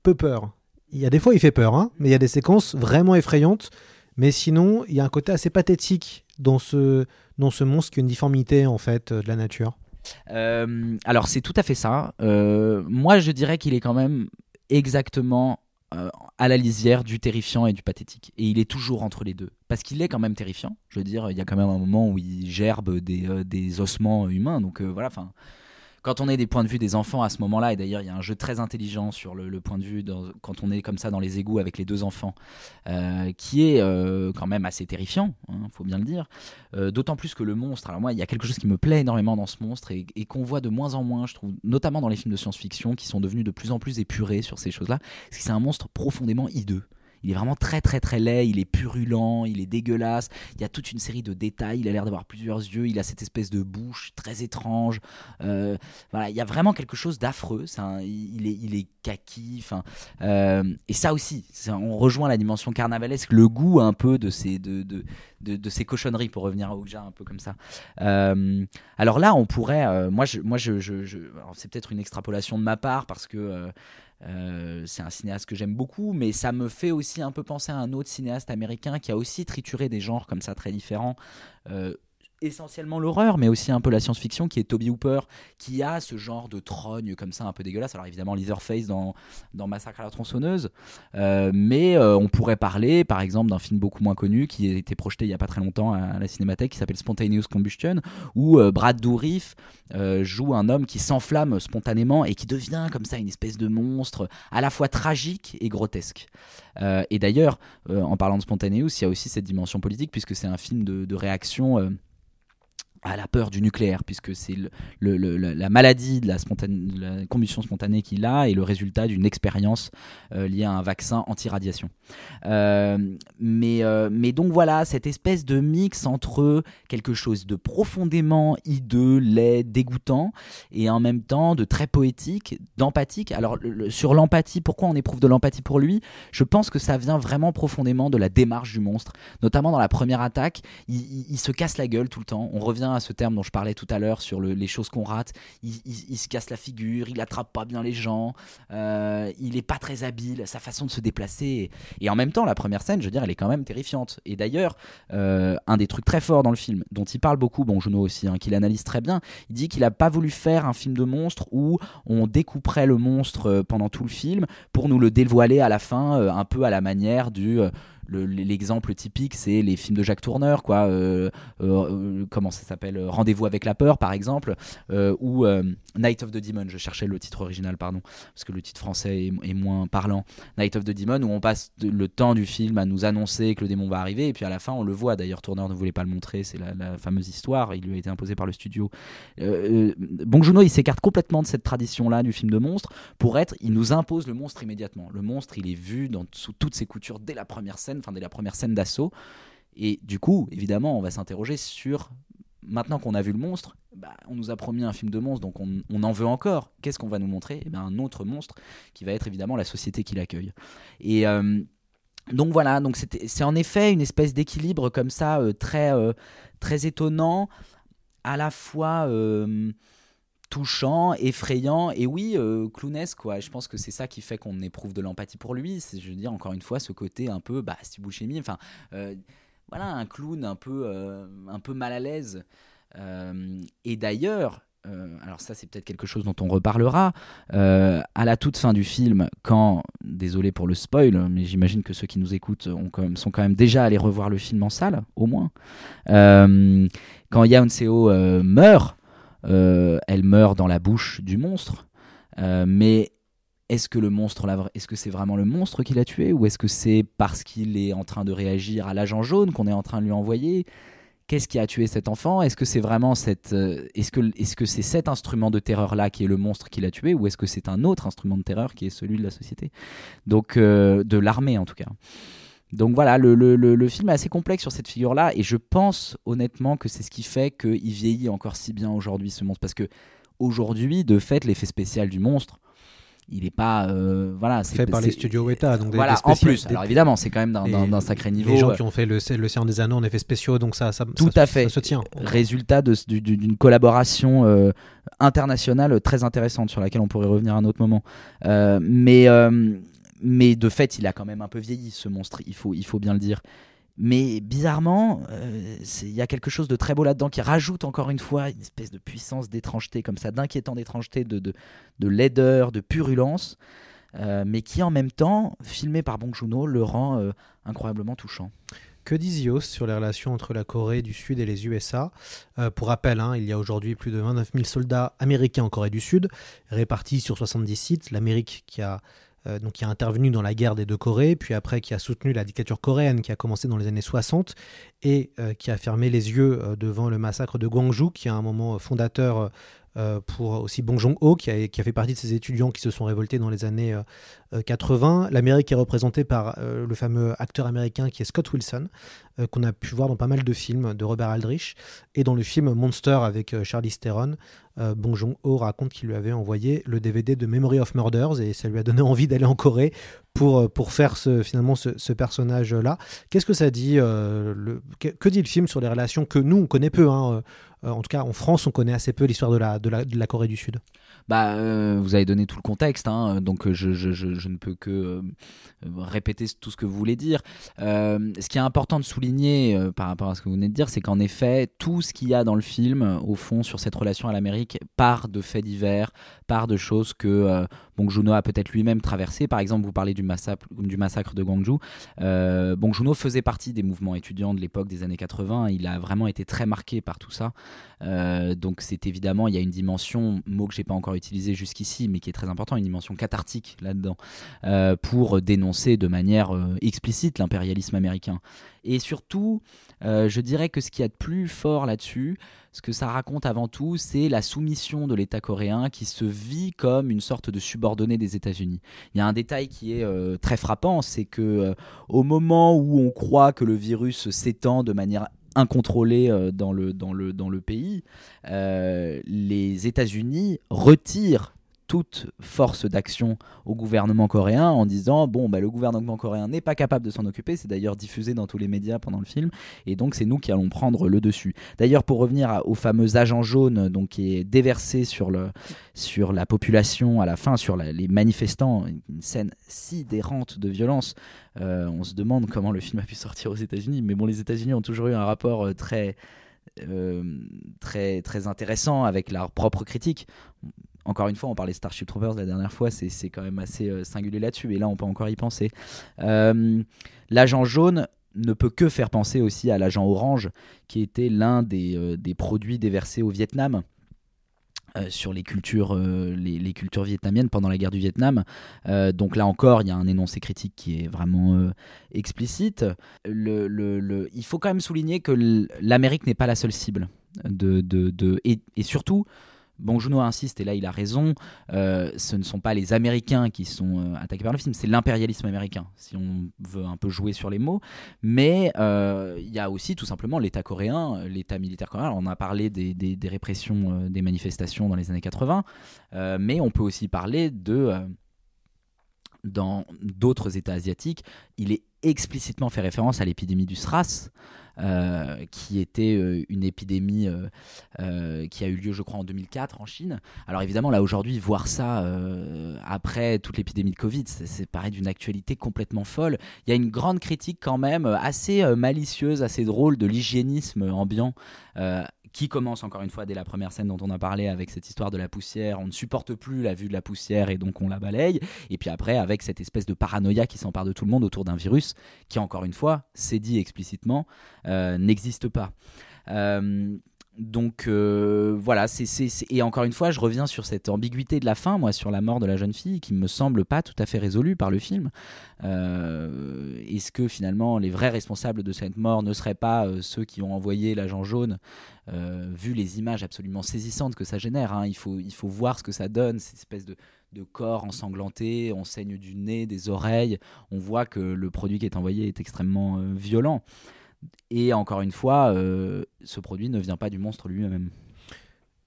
peu peur. Il y a des fois il fait peur, hein, mais il y a des séquences vraiment effrayantes. Mais sinon, il y a un côté assez pathétique dans ce, dans ce monstre qui est une difformité en fait de la nature. Euh, alors c'est tout à fait ça. Euh, moi je dirais qu'il est quand même exactement euh, à la lisière du terrifiant et du pathétique. Et il est toujours entre les deux. Parce qu'il est quand même terrifiant. Je veux dire, il y a quand même un moment où il gerbe des, euh, des ossements humains. Donc euh, voilà, enfin quand on est des points de vue des enfants à ce moment-là, et d'ailleurs il y a un jeu très intelligent sur le, point de vue quand on est comme ça dans les égouts avec les deux enfants, euh, qui est euh, quand même assez terrifiant, il hein, faut bien le dire. Euh, D'autant plus que le monstre, alors moi il y a quelque chose qui me plaît énormément dans ce monstre et, et qu'on voit de moins en moins, je trouve, notamment dans les films de science-fiction qui sont devenus de plus en plus épurés sur ces choses-là, c'est que c'est un monstre profondément hideux. Il est vraiment très très très laid, il est purulent, il est dégueulasse. Il y a toute une série de détails. Il a l'air d'avoir plusieurs yeux, il a cette espèce de bouche très étrange. Euh, voilà, il y a vraiment quelque chose d'affreux. Il, est, il est kaki. Enfin, euh, et ça aussi, on rejoint la dimension carnavalesque, le goût un peu de ces de, de, de, ces cochonneries pour revenir à Ouija un peu comme ça. Euh, alors là, on pourrait, moi, je, moi, je c'est peut-être une extrapolation de ma part parce que euh, c'est un cinéaste que j'aime beaucoup, mais ça me fait aussi un peu penser à un autre cinéaste américain qui a aussi trituré des genres comme ça très différents. Euh, essentiellement l'horreur, mais aussi un peu la science-fiction, qui est Toby Hooper, qui a ce genre de trogne comme ça un peu dégueulasse. Alors évidemment, Leatherface dans, dans Massacre à la tronçonneuse, euh, mais euh, on pourrait parler par exemple d'un film beaucoup moins connu qui a été projeté il n'y a pas très longtemps à la Cinémathèque, qui s'appelle Spontaneous Combustion, où euh, Brad Dourif joue un homme qui s'enflamme spontanément et qui devient comme ça une espèce de monstre à la fois tragique et grotesque. Et d'ailleurs, en parlant de Spontaneous, il y a aussi cette dimension politique, puisque c'est un film de réaction à la peur du nucléaire, puisque c'est le, la maladie de la, combustion spontanée qu'il a et le résultat d'une expérience euh, liée à un vaccin anti-radiation. Euh, mais, euh, mais donc voilà, cette espèce de mix entre quelque chose de profondément hideux, laid, dégoûtant, et en même temps de très poétique, d'empathique. Alors sur l'empathie, pourquoi on éprouve de l'empathie pour lui? Je pense que ça vient vraiment profondément de la démarche du monstre, notamment dans la première attaque, il, il se casse la gueule tout le temps, on revient à ce terme dont je parlais tout à l'heure sur le- les choses qu'on rate. Il, se casse la figure, il attrape pas bien les gens, euh, il est pas très habile, sa façon de se déplacer. Et en même temps, la première scène, je veux dire, elle est quand même terrifiante. Et d'ailleurs, euh, un des trucs très forts dans le film, dont il parle beaucoup, bon, Juno aussi, hein, qu'il analyse très bien, il dit qu'il a pas voulu faire un film de monstre où on découperait le monstre euh, pendant tout le film pour nous le dévoiler à la fin, un peu à la manière du. Le- L'exemple typique, c'est les films de Jacques Tourneur, quoi. euh, euh, euh, comment ça s'appelle Rendez-vous avec la peur, par exemple, ou Night of the Demon. Je cherchais le titre original, pardon, parce que le titre français est, moins parlant. Night of the Demon, où on passe le temps du film à nous annoncer que le démon va arriver, et puis à la fin, on le voit. D'ailleurs, Tourneur ne voulait pas le montrer, c'est la, fameuse histoire. Il lui a été imposé par le studio. Bong Joon-ho, il s'écarte complètement de cette tradition-là du film de monstre pour être. Il nous impose le monstre immédiatement. Le monstre, il est vu dans, sous toutes ses coutures dès la première scène, enfin dès la première scène d'assaut. Et du coup, évidemment, on va s'interroger sur. Maintenant qu'on a vu le monstre, bah, on nous a promis un film de monstre, donc on, en veut encore. Qu'est-ce qu'on va nous montrer? Eh ben, Un autre monstre qui va être évidemment la société qui l'accueille. Et euh, donc voilà, donc c'est en effet une espèce d'équilibre comme ça, euh, très, euh, très étonnant, à la fois touchant, effrayant, et oui, euh, clownesque. Quoi. Je pense que c'est ça qui fait qu'on éprouve de l'empathie pour lui. C'est, je veux dire, encore une fois, ce côté un peu bah, Steve enfin, euh, voilà, un clown un peu, euh, un peu mal à l'aise. Et d'ailleurs, alors ça c'est peut-être quelque chose dont on reparlera, à la toute fin du film, quand, désolé pour le spoil, mais j'imagine que ceux qui nous écoutent ont quand même- sont quand même déjà allés revoir le film en salle, au moins, quand Yaon Seo meurt, elle meurt dans la bouche du monstre, Euh, mais est-ce que le monstre, est-ce que c'est vraiment le monstre qui l'a tué ou est-ce que c'est parce qu'il est en train de réagir à l'agent jaune qu'on est en train de lui envoyer? Qu'est-ce qui a tué cet enfant? Est-ce que c'est vraiment cette, euh, est-ce que, est-ce que c'est cet instrument de terreur là qui est le monstre qui l'a tué ou est-ce que c'est un autre instrument de terreur qui est celui de la société? Donc euh, de l'armée en tout cas. Donc voilà, le, le- le- le film est assez complexe sur cette figure-là, et je pense honnêtement que c'est ce qui fait qu'il vieillit encore si bien aujourd'hui ce monstre, parce que aujourd'hui, de fait, l'effet spécial du monstre, il n'est pas, euh, voilà, c'est Fait par les studios Weta, donc des- voilà, des en plus. des- Alors évidemment, c'est quand même d'un- sacré niveau. Les gens euh, qui ont fait le, le Seigneur des Anneaux en effets spéciaux, donc ça, ça, tout ça- à fait. ça se tient. Résultat d'une collaboration euh, internationale très intéressante sur laquelle on pourrait revenir à un autre moment. Euh, mais, mais de fait, il a quand même un peu vieilli ce monstre, il faut, il faut bien le dire. Mais bizarrement, euh, il y a quelque chose de très beau là-dedans qui rajoute encore une fois une espèce de puissance d'étrangeté, comme ça, d'inquiétant d'étrangeté, de, de, de laideur, de purulence, euh, mais qui en même temps, filmé par Bong le rend euh, incroyablement touchant. Que dit Zios sur les relations entre la Corée du Sud et les USA Pour rappel, hein, il y a aujourd'hui plus de 29 000 soldats américains en Corée du Sud, répartis sur 70 sites. L'Amérique qui a, euh, donc, qui a intervenu dans la guerre des deux Corées, puis après qui a soutenu la dictature coréenne qui a commencé dans les années 60 et euh, qui a fermé les yeux euh, devant le massacre de Gwangju, qui est un moment fondateur euh, euh, pour aussi Bong Joon-ho, qui a, fait partie de ces étudiants qui se sont révoltés dans les années euh, euh, 80. L'Amérique est représentée par euh, le fameux acteur américain qui est Scott Wilson, euh, qu'on a pu voir dans pas mal de films de Robert Aldrich. Et dans le film Monster avec euh, Charlize Theron, euh, Bong Joon-ho raconte qu'il lui avait envoyé le DVD de Memory of Murders et ça lui a donné envie d'aller en Corée pour, euh, pour faire finalement ce, personnage-là. Qu'est-ce que ça dit euh, que, que dit le film sur les relations que nous, on connaît peu hein, euh, En tout cas, en France, on connaît assez peu l'histoire de la, de, la, de la Corée du Sud. Bah, euh, vous avez donné tout le contexte, hein, donc euh, je, je, je, ne peux que euh, répéter tout ce que vous voulez dire. Ce qui est important de souligner par rapport à ce que vous venez de dire, c'est qu'en effet, tout ce qu'il y a dans le film, au fond, sur cette relation à l'Amérique, part de faits divers, part de choses que Bong Joon-ho a peut-être lui-même traversé. Par exemple, vous parlez du massacre, du massacre de Gwangju. Bong Joon-ho faisait partie des mouvements étudiants de l'époque des années 80. Il a vraiment été très marqué par tout ça. Euh, donc c'est évidemment, il y a une dimension, mot que j'ai pas encore utilisé jusqu'ici, mais qui est très important, une dimension cathartique là-dedans, euh, pour dénoncer de manière euh, explicite l'impérialisme américain. Et surtout, je dirais que ce qu'il y a de plus fort là-dessus, ce que ça raconte avant tout, c'est la soumission de l'État coréen qui se vit comme une sorte de subordonné des États-Unis. Il y a un détail qui est très frappant, c'est que au moment où on croit que le virus s'étend de manière incontrôlée euh, dans, le, dans, le, dans le pays, euh, les États-Unis retirent toute force d'action au gouvernement coréen en disant bon bah, le gouvernement coréen n'est pas capable de s'en occuper. C'est d'ailleurs diffusé dans tous les médias pendant le film. Et donc c'est nous qui allons prendre le dessus. D'ailleurs pour revenir au fameux agent jaune donc qui est déversé sur le sur la population à la fin sur les manifestants une scène sidérante de violence euh, on se demande comment le film a pu sortir aux États-Unis. Mais bon les États-Unis ont toujours eu un rapport euh, très euh, très très intéressant avec leur propre critique encore une fois, on parlait Starship Troopers la dernière fois, c'est quand même assez euh, singulier là-dessus, et là on peut encore y penser. Euh, l'agent jaune ne peut que faire penser aussi à l'agent orange, qui était l'un des, euh, des, produits déversés au Vietnam. sur les cultures, les, cultures vietnamiennes pendant la guerre du Vietnam. donc là encore, il y a un énoncé critique qui est vraiment explicite. Il faut quand même souligner que l'Amérique n'est pas la seule cible. De, de, et, surtout, Bon, Juno insiste, et là il a raison, euh, ce ne sont pas les Américains qui sont euh, attaqués par le film, c'est l'impérialisme américain, si on veut un peu jouer sur les mots. Mais euh, il y a aussi tout simplement l'État coréen, l'État militaire coréen. on a parlé des, des répressions des manifestations dans les années 80, mais on peut aussi parler de... dans d'autres États asiatiques, il est explicitement fait référence à l'épidémie du SRAS. Euh, qui était euh, une épidémie euh, qui a eu lieu, je crois, en 2004 en Chine. Alors évidemment, là aujourd'hui, voir ça après toute l'épidémie de Covid, c'est pareil d'une actualité complètement folle. Il y a une grande critique quand même, assez malicieuse, assez drôle de l'hygiénisme ambiant qui commence encore une fois dès la première scène dont on a parlé avec cette histoire de la poussière. On ne supporte plus la vue de la poussière et donc on la balaye. Et puis après, avec cette espèce de paranoïa qui s'empare de tout le monde autour d'un virus qui, encore une fois, c'est dit explicitement, euh, n'existe pas. Euh, donc euh, voilà, c'est, et encore une fois, je reviens sur cette ambiguïté de la fin, moi, sur la mort de la jeune fille, qui me semble pas tout à fait résolue par le film. Euh, est-ce que finalement les vrais responsables de cette mort ne seraient pas euh, ceux qui ont envoyé l'agent jaune, vu les images absolument saisissantes que ça génère hein, il, faut, il faut voir ce que ça donne, cette espèce de, de corps ensanglanté, on saigne du nez, des oreilles, on voit que le produit qui est envoyé est extrêmement violent. Et encore une fois, euh, ce produit ne vient pas du monstre lui-même.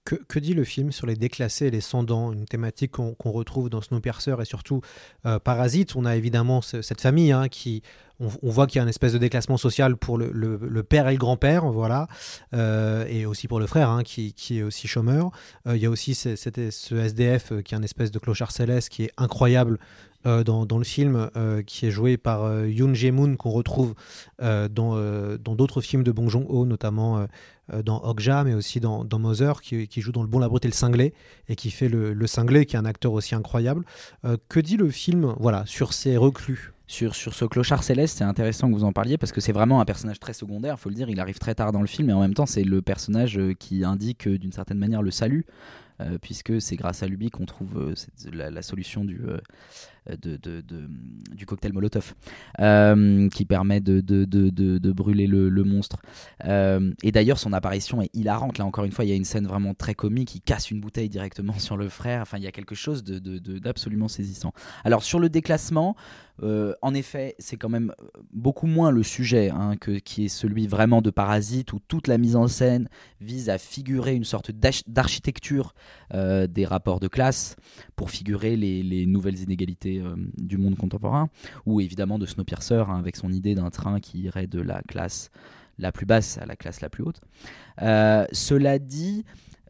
Que, dit le film sur les déclassés et les sans-dents Une thématique qu'on retrouve dans Snowpiercer et surtout euh, Parasite. On a évidemment cette famille hein, qui. On, voit qu'il y a un espèce de déclassement social pour le, père et le grand-père, voilà, euh, et aussi pour le frère hein, qui, est aussi chômeur. il y a aussi ce, ce SDF qui est un espèce de clochard céleste qui est incroyable dans, dans, le film, euh, qui est joué par euh, Yoon Jae-moon, qu'on retrouve dans d'autres films de Bong Joon-ho, notamment dans Okja, mais aussi dans, dans Mother, qui, qui, joue dans Le Bon, la Brute et le Cinglé, et qui fait le, le Cinglé, qui est un acteur aussi incroyable. que dit le film voilà, sur ces reclus? Sur, sur ce clochard céleste, c'est intéressant que vous en parliez parce que c'est vraiment un personnage très secondaire, faut le dire. Il arrive très tard dans le film et en même temps, c'est le personnage qui indique d'une certaine manière le salut. puisque c'est grâce à lui qu'on trouve la, solution du, de, de, du cocktail Molotov euh, qui permet de, de brûler le, monstre. Euh, et d'ailleurs, son apparition est hilarante. Là, encore une fois, il y a une scène vraiment très comique. qui casse une bouteille directement sur le frère. Enfin, il y a quelque chose d'absolument saisissant. Alors, sur le déclassement, euh, en effet, c'est quand même beaucoup moins le sujet hein, que, qui est celui vraiment de Parasite, où toute la mise en scène vise à figurer une sorte d'architecture des rapports de classe pour figurer les nouvelles inégalités euh, du monde contemporain, ou évidemment de Snowpiercer, hein, avec son idée d'un train qui irait de la classe la plus basse à la classe la plus haute. Euh, cela dit,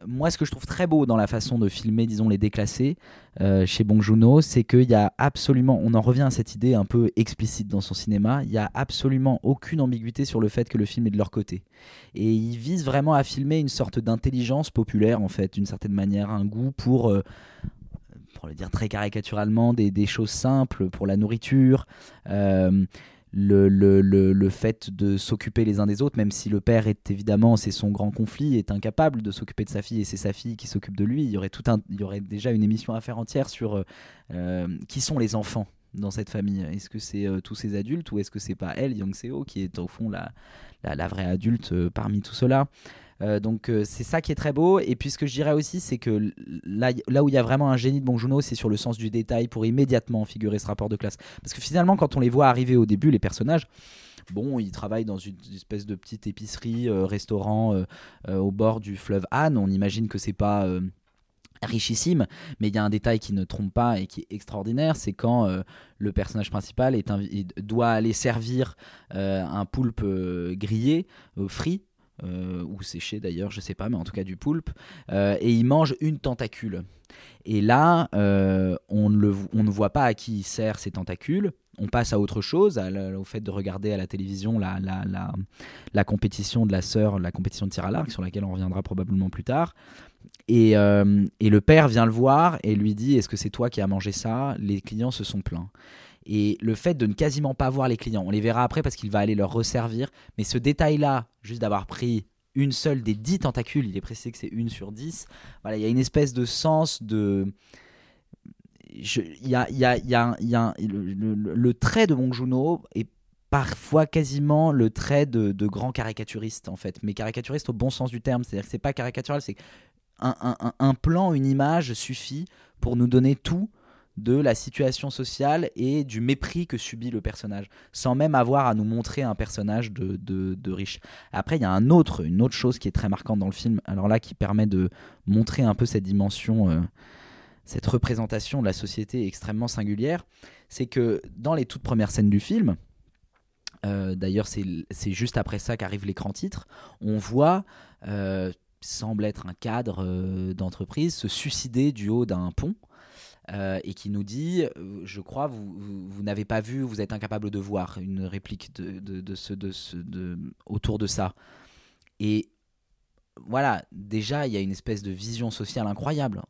moi, ce que je trouve très beau dans la façon de filmer, disons, les déclassés euh, chez Bong c'est qu'il y a absolument, on en revient à cette idée un peu explicite dans son cinéma, il y a absolument aucune ambiguïté sur le fait que le film est de leur côté. Et il vise vraiment à filmer une sorte d'intelligence populaire, en fait, d'une certaine manière, un goût pour pour le dire très caricaturalement, des, choses simples pour la nourriture. Euh, le, fait de s'occuper les uns des autres, même si le père est évidemment, c'est son grand conflit, est incapable de s'occuper de sa fille et c'est sa fille qui s'occupe de lui. Il y aurait déjà une émission à faire entière sur euh, qui sont les enfants dans cette famille. Est-ce que c'est euh, tous ces adultes ou est-ce que c'est pas elle, Yang Seo, qui est au fond la vraie adulte parmi tout cela? Euh, donc euh, c'est ça qui est très beau. Et puis ce que je dirais aussi, c'est que là, là où il y a vraiment un génie de Bong c'est sur le sens du détail pour immédiatement figurer ce rapport de classe. Parce que finalement, quand on les voit arriver au début, les personnages, bon, ils travaillent dans une espèce de petite épicerie, euh, restaurant au bord du fleuve Han. On imagine que c'est pas richissime, mais il y a un détail qui ne trompe pas et qui est extraordinaire, c'est quand le personnage principal doit aller servir un poulpe euh, grillé, frit, euh, ou séché d'ailleurs, je sais pas, mais en tout cas du poulpe, euh, et il mange une tentacule. Et là, euh, on, ne le- on ne voit pas à qui il sert ces tentacules. On passe à autre chose, au fait de regarder à la télévision la, la, la, la compétition de la sœur, la compétition de tir à l'arc, sur laquelle on reviendra probablement plus tard. Et, et le père vient le voir et lui dit Est-ce que c'est toi qui as mangé ça? Les clients se sont plaints. Et le fait de ne quasiment pas voir les clients, on les verra après parce qu'il va aller leur resservir, mais ce détail-là, juste d'avoir pris une seule des dix tentacules, il est précisé que c'est une sur dix, voilà, il y a une espèce de sens de. Le, trait de Bong Joon-ho est parfois quasiment le trait de, de grand caricaturiste en fait, mais caricaturiste au bon sens du terme, c'est-à-dire que c'est pas caricatural, c'est un- un plan, une image suffit pour nous donner tout de la situation sociale et du mépris que subit le personnage, sans même avoir à nous montrer un personnage de, riche. Après, il y a un autre, une autre chose qui est très marquante dans le film, alors là, qui permet de montrer un peu cette dimension, euh, cette représentation de la société extrêmement singulière, c'est que dans les toutes premières scènes du film, euh, d'ailleurs c'est c'est juste après ça qu'arrive l'écran titre, on voit... euh, semble être un cadre euh, d'entreprise se suicider du haut d'un pont euh, et qui nous dit, euh, je crois, vous, n'avez pas vu, vous êtes incapable de voir une réplique de, ce, de ce, de, autour de ça. Et voilà, déjà, il y a une espèce de vision sociale incroyable.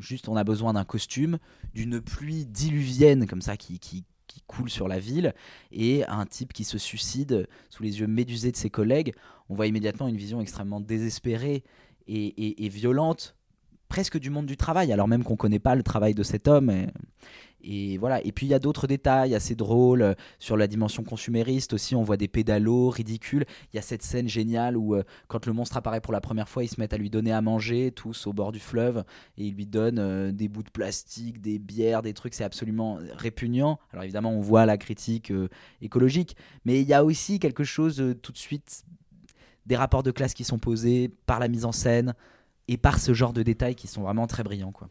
Juste, on a besoin d'un costume, d'une pluie diluvienne comme ça qui, qui, coule sur la ville, et un type qui se suicide sous les yeux médusés de ses collègues. On voit immédiatement une vision extrêmement désespérée et violente presque du monde du travail, alors même qu'on ne connaît pas le travail de cet homme. Et, voilà. Et puis il y a d'autres détails assez drôles euh, sur la dimension consumériste aussi. On voit des pédalos ridicules. Il y a cette scène géniale où, euh, quand le monstre apparaît pour la première fois, ils se mettent à lui donner à manger, tous au bord du fleuve, et ils lui donnent euh, des bouts de plastique, des bières, des trucs. C'est absolument répugnant. Alors évidemment, on voit la critique écologique, mais il y a aussi quelque chose tout de suite des rapports de classe qui sont posés par la mise en scène et par ce genre de détails qui sont vraiment très brillants. Quoi.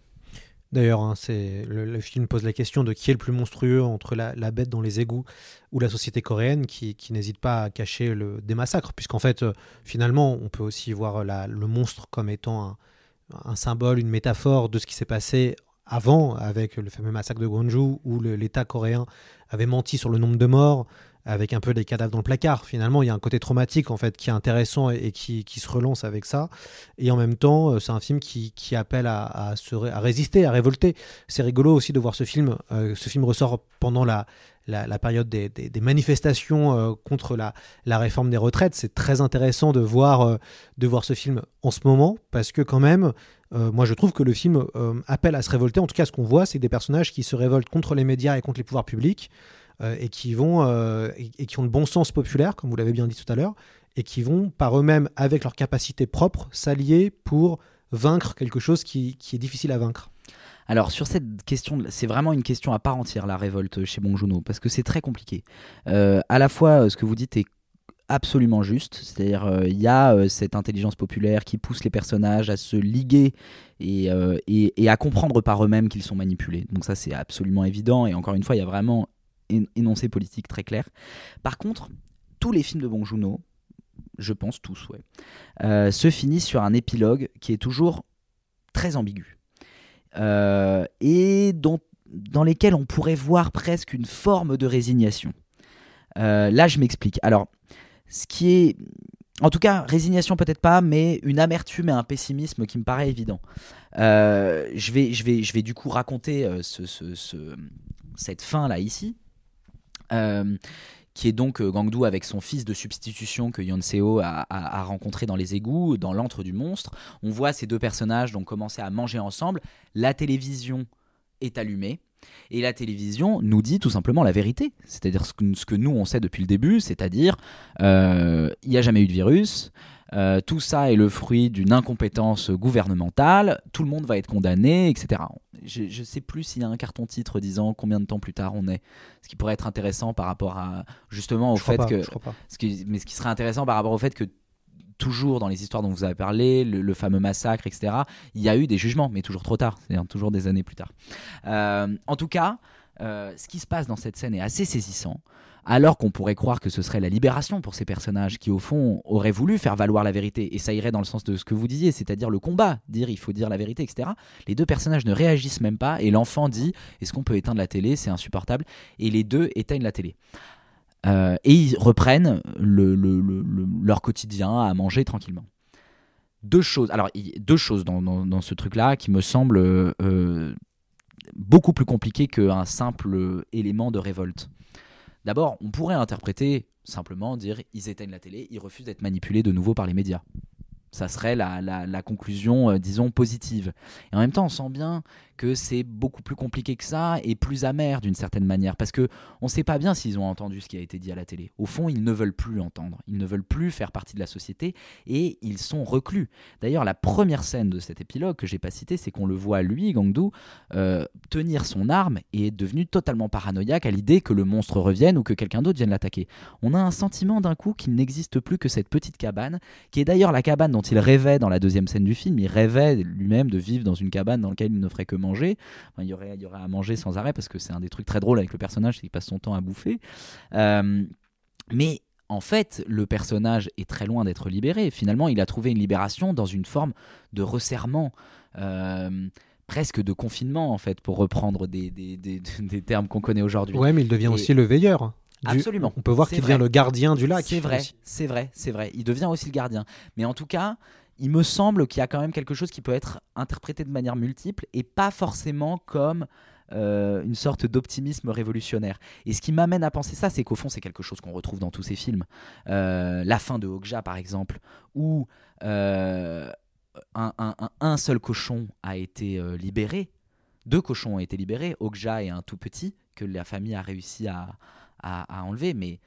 D'ailleurs, hein, c'est le, film pose la question de qui est le plus monstrueux entre la, la bête dans les égouts ou la société coréenne qui, qui n'hésite pas à cacher le, des massacres, puisqu'en fait, euh, finalement, on peut aussi voir la- le monstre comme étant un, un symbole, une métaphore de ce qui s'est passé avant avec le fameux massacre de Gwangju où l'État coréen avait menti sur le nombre de morts avec un peu des cadavres dans le placard. Finalement, il y a un côté traumatique en fait qui est intéressant et, qui, qui se relance avec ça. Et en même temps, euh, c'est un film qui, qui appelle à, à résister, à révolter. C'est rigolo aussi de voir ce film. Euh, ce film ressort pendant la, la, période des, des- manifestations euh, contre la, la réforme des retraites. C'est très intéressant de voir, de voir ce film en ce moment parce que quand même, moi je trouve que le film appelle à se révolter. En tout cas, ce qu'on voit, c'est des personnages qui se révoltent contre les médias et contre les pouvoirs publics euh, et qui vont euh, et, qui ont le bon sens populaire, comme vous l'avez bien dit tout à l'heure, et qui vont par eux-mêmes, avec leurs capacités propres, s'allier pour vaincre quelque chose qui, est difficile à vaincre. Alors sur cette question, c'est vraiment une question à part entière la révolte chez Bong Joon-ho parce que c'est très compliqué. Euh, à la fois, ce que vous dites est absolument juste, c'est-à-dire il y a cette intelligence populaire qui pousse les personnages à se liguer et, à comprendre par eux-mêmes qu'ils sont manipulés. Donc ça c'est absolument évident et encore une fois il y a vraiment énoncé politique très clair. Par contre, tous les films de Bong Joon-ho, je pense tous, euh, se finissent sur un épilogue qui est toujours très ambigu euh, et dans lesquels on pourrait voir presque une forme de résignation. Euh, là, je m'explique. Alors, ce qui est, en tout cas, résignation peut-être pas, mais une amertume et un pessimisme qui me paraît évident. Je vais, je vais, je vais du coup raconter ce, ce- ce- cette fin là ici. Euh, qui est donc euh, Gangdu avec son fils de substitution que Yon Seo a, rencontré dans les égouts, dans l'antre du monstre. On voit ces deux personnages donc commencer à manger ensemble. La télévision est allumée. Et la télévision nous dit tout simplement la vérité, c'est-à-dire ce que, ce que nous on sait depuis le début, c'est-à-dire euh, il n'y a jamais eu de virus, euh, tout ça est le fruit d'une incompétence gouvernementale, tout le monde va être condamné, etc. Je ne sais plus s'il y a un carton titre disant combien de temps plus tard on est, ce qui pourrait être intéressant par rapport à justement au Je crois fait pas, que je crois pas. ce qui, mais ce qui serait intéressant par rapport au fait que toujours dans les histoires dont vous avez parlé, le, le fameux massacre, etc., il y a eu des jugements, mais toujours trop tard, c'est-à-dire toujours des années plus tard. Euh, en tout cas, euh, ce qui se passe dans cette scène est assez saisissant. Alors qu'on pourrait croire que ce serait la libération pour ces personnages qui, au fond, auraient voulu faire valoir la vérité, et ça irait dans le sens de ce que vous disiez, c'est-à-dire le combat, dire il faut dire la vérité, etc. Les deux personnages ne réagissent même pas, et l'enfant dit est-ce qu'on peut éteindre la télé? C'est insupportable. Et les deux éteignent la télé. Euh, et ils reprennent le- le- le- le- leur quotidien à manger tranquillement. Deux choses, alors deux choses dans, ce truc-là qui me semblent euh, beaucoup plus compliquées qu'un simple euh, élément de révolte. D'abord, on pourrait interpréter simplement dire ils éteignent la télé, ils refusent d'être manipulés de nouveau par les médias. Ça serait la, la- conclusion, euh, disons, positive. Et en même temps, on sent bien que c'est beaucoup plus compliqué que ça et plus amer d'une certaine manière. Parce que on ne sait pas bien s'ils ont entendu ce qui a été dit à la télé. Au fond, ils ne veulent plus entendre. Ils ne veulent plus faire partie de la société et ils sont reclus. D'ailleurs, la première scène de cet épilogue que j'ai pas cité, c'est qu'on le voit, lui, Gangdu, euh, tenir son arme et est devenu totalement paranoïaque à l'idée que le monstre revienne ou que quelqu'un d'autre vienne l'attaquer. On a un sentiment d'un coup qu'il n'existe plus que cette petite cabane, qui est d'ailleurs la cabane dont il rêvait dans la deuxième scène du film. Il rêvait lui-même de vivre dans une cabane dans laquelle il ne ferait que manger. Enfin, il, y aurait, il y aurait à manger sans arrêt parce que c'est un des trucs très drôles avec le personnage, c'est qu'il passe son temps à bouffer. Euh, mais en fait, le personnage est très loin d'être libéré. Finalement, il a trouvé une libération dans une forme de resserrement. euh, presque de confinement en fait pour reprendre des, des, des- des termes qu'on connaît aujourd'hui. Ouais, mais il devient Et- aussi le veilleur. du- Absolument. On peut voir qu'il devient le gardien du lac. C'est vrai, c'est vrai, c'est vrai. Il devient aussi le gardien. Mais en tout cas, il me semble qu'il y a quand même quelque chose qui peut être interprété de manière multiple et pas forcément comme euh, une sorte d'optimisme révolutionnaire. Et ce qui m'amène à penser ça, c'est qu'au fond, c'est quelque chose qu'on retrouve dans tous ces films. Euh, la fin de Okja, par exemple, où euh, un, seul cochon a été libéré. Deux cochons ont été libérés, Okja et un tout petit, que la famille a réussi à, à- à enlever. Mais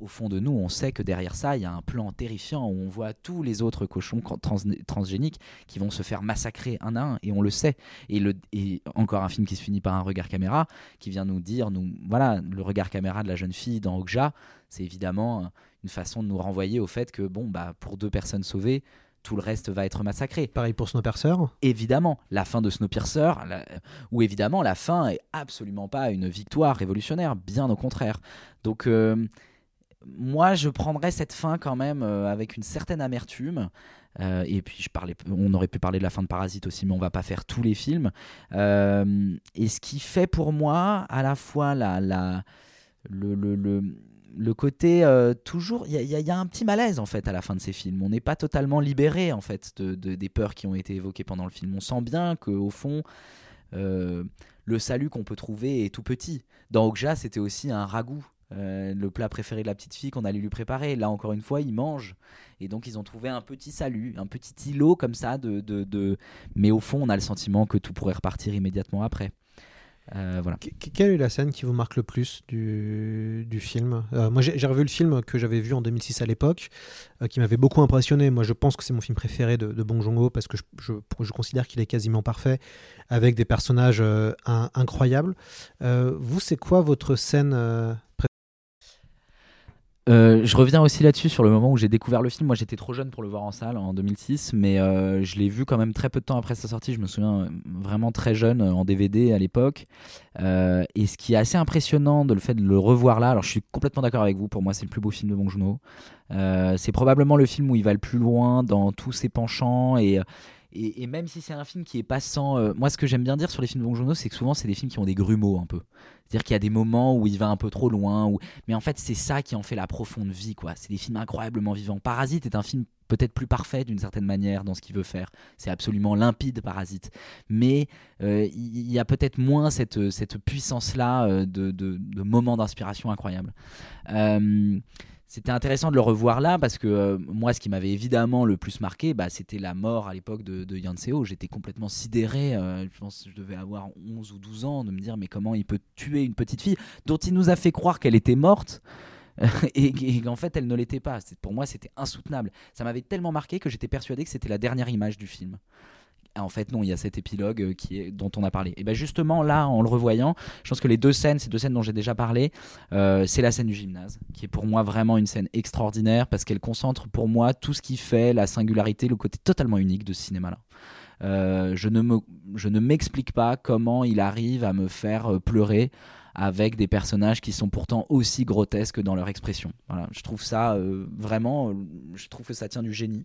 au fond de nous, on sait que derrière ça, il y a un plan terrifiant où on voit tous les autres cochons trans- transgéniques qui vont se faire massacrer un à un, et on le sait. Et, le, et encore un film qui se finit par un regard caméra, qui vient nous dire, nous, voilà, le regard caméra de la jeune fille dans Okja, c'est évidemment une façon de nous renvoyer au fait que, bon, bah, pour deux personnes sauvées, tout le reste va être massacré. Pareil pour Snowpiercer. Évidemment, la fin de Snowpiercer, la- où évidemment la fin est absolument pas une victoire révolutionnaire, bien au contraire. Donc euh, moi, je prendrais cette fin quand même euh, avec une certaine amertume. Euh, et puis, on aurait pu parler de la fin de Parasite aussi, mais on va pas faire tous les films. Euh, et ce qui fait pour moi à la fois le, côté toujours, il y, a- un petit malaise en fait à la fin de ces films. On n'est pas totalement libéré en fait de, de- des peurs qui ont été évoquées pendant le film. On sent bien que au fond, le salut qu'on peut trouver est tout petit. Dans Okja, c'était aussi un ragoût. Euh, le plat préféré de la petite fille qu'on allait lui préparer. Là, encore une fois, ils mangent. Et donc, ils ont trouvé un petit salut, un petit îlot comme ça. De, de, Mais au fond, on a le sentiment que tout pourrait repartir immédiatement après. Euh, voilà. Que- que- Quelle est la scène qui vous marque le plus du, du film? Euh, Moi, j'ai revu le film que j'avais vu en 2006 à l'époque, qui m'avait beaucoup impressionné. Moi, je pense que c'est mon film préféré de, de Bong Joon-ho parce que je, je- je considère qu'il est quasiment parfait, avec des personnages in- incroyables. Vous, c'est quoi votre scène euh, je reviens aussi là-dessus sur le moment où j'ai découvert le film. Moi, j'étais trop jeune pour le voir en salle en 2006, mais euh, je l'ai vu quand même très peu de temps après sa sortie. Je me souviens euh, vraiment très jeune euh, en DVD à l'époque. Euh, et ce qui est assez impressionnant de le fait de le revoir là, alors je suis complètement d'accord avec vous. Pour moi, c'est le plus beau film de Bong Joon-ho. C'est probablement le film où il va le plus loin dans tous ses penchants et et, même si c'est un film qui est pas sans. euh, moi, ce que j'aime bien dire sur les films de Bong c'est que souvent, c'est des films qui ont des grumeaux un peu. C'est-à-dire qu'il y a des moments où il va un peu trop loin. Mais en fait, c'est ça qui en fait la profonde vie. quoi. C'est des films incroyablement vivants. Parasite est un film peut-être plus parfait d'une certaine manière dans ce qu'il veut faire. C'est absolument limpide, Parasite. Mais euh, il y a peut-être moins cette, cette puissance-là euh, de, de, moments d'inspiration incroyables. C'était intéressant de le revoir là parce que euh, moi, ce qui m'avait évidemment le plus marqué, bah, c'était la mort à l'époque de, de Yan Seo. J'étais complètement sidéré. euh, je pense que je devais avoir 11 ou 12 ans de me dire mais comment il peut tuer une petite fille dont il nous a fait croire qu'elle était morte et, et qu'en fait elle ne l'était pas. Pour moi, c'était insoutenable. Ça m'avait tellement marqué que j'étais persuadé que c'était la dernière image du film. En fait, non, il y a cet épilogue euh, qui est, dont on a parlé. Et bien justement, là, en le revoyant, je pense que les deux scènes, ces deux scènes dont j'ai déjà parlé, euh, c'est la scène du gymnase, qui est pour moi vraiment une scène extraordinaire, parce qu'elle concentre pour moi tout ce qui fait la singularité, le côté totalement unique de ce cinéma-là. Euh, je ne me, je ne m'explique pas comment il arrive à me faire pleurer avec des personnages qui sont pourtant aussi grotesques dans leur expression. Voilà, je trouve ça vraiment, je trouve que ça tient du génie.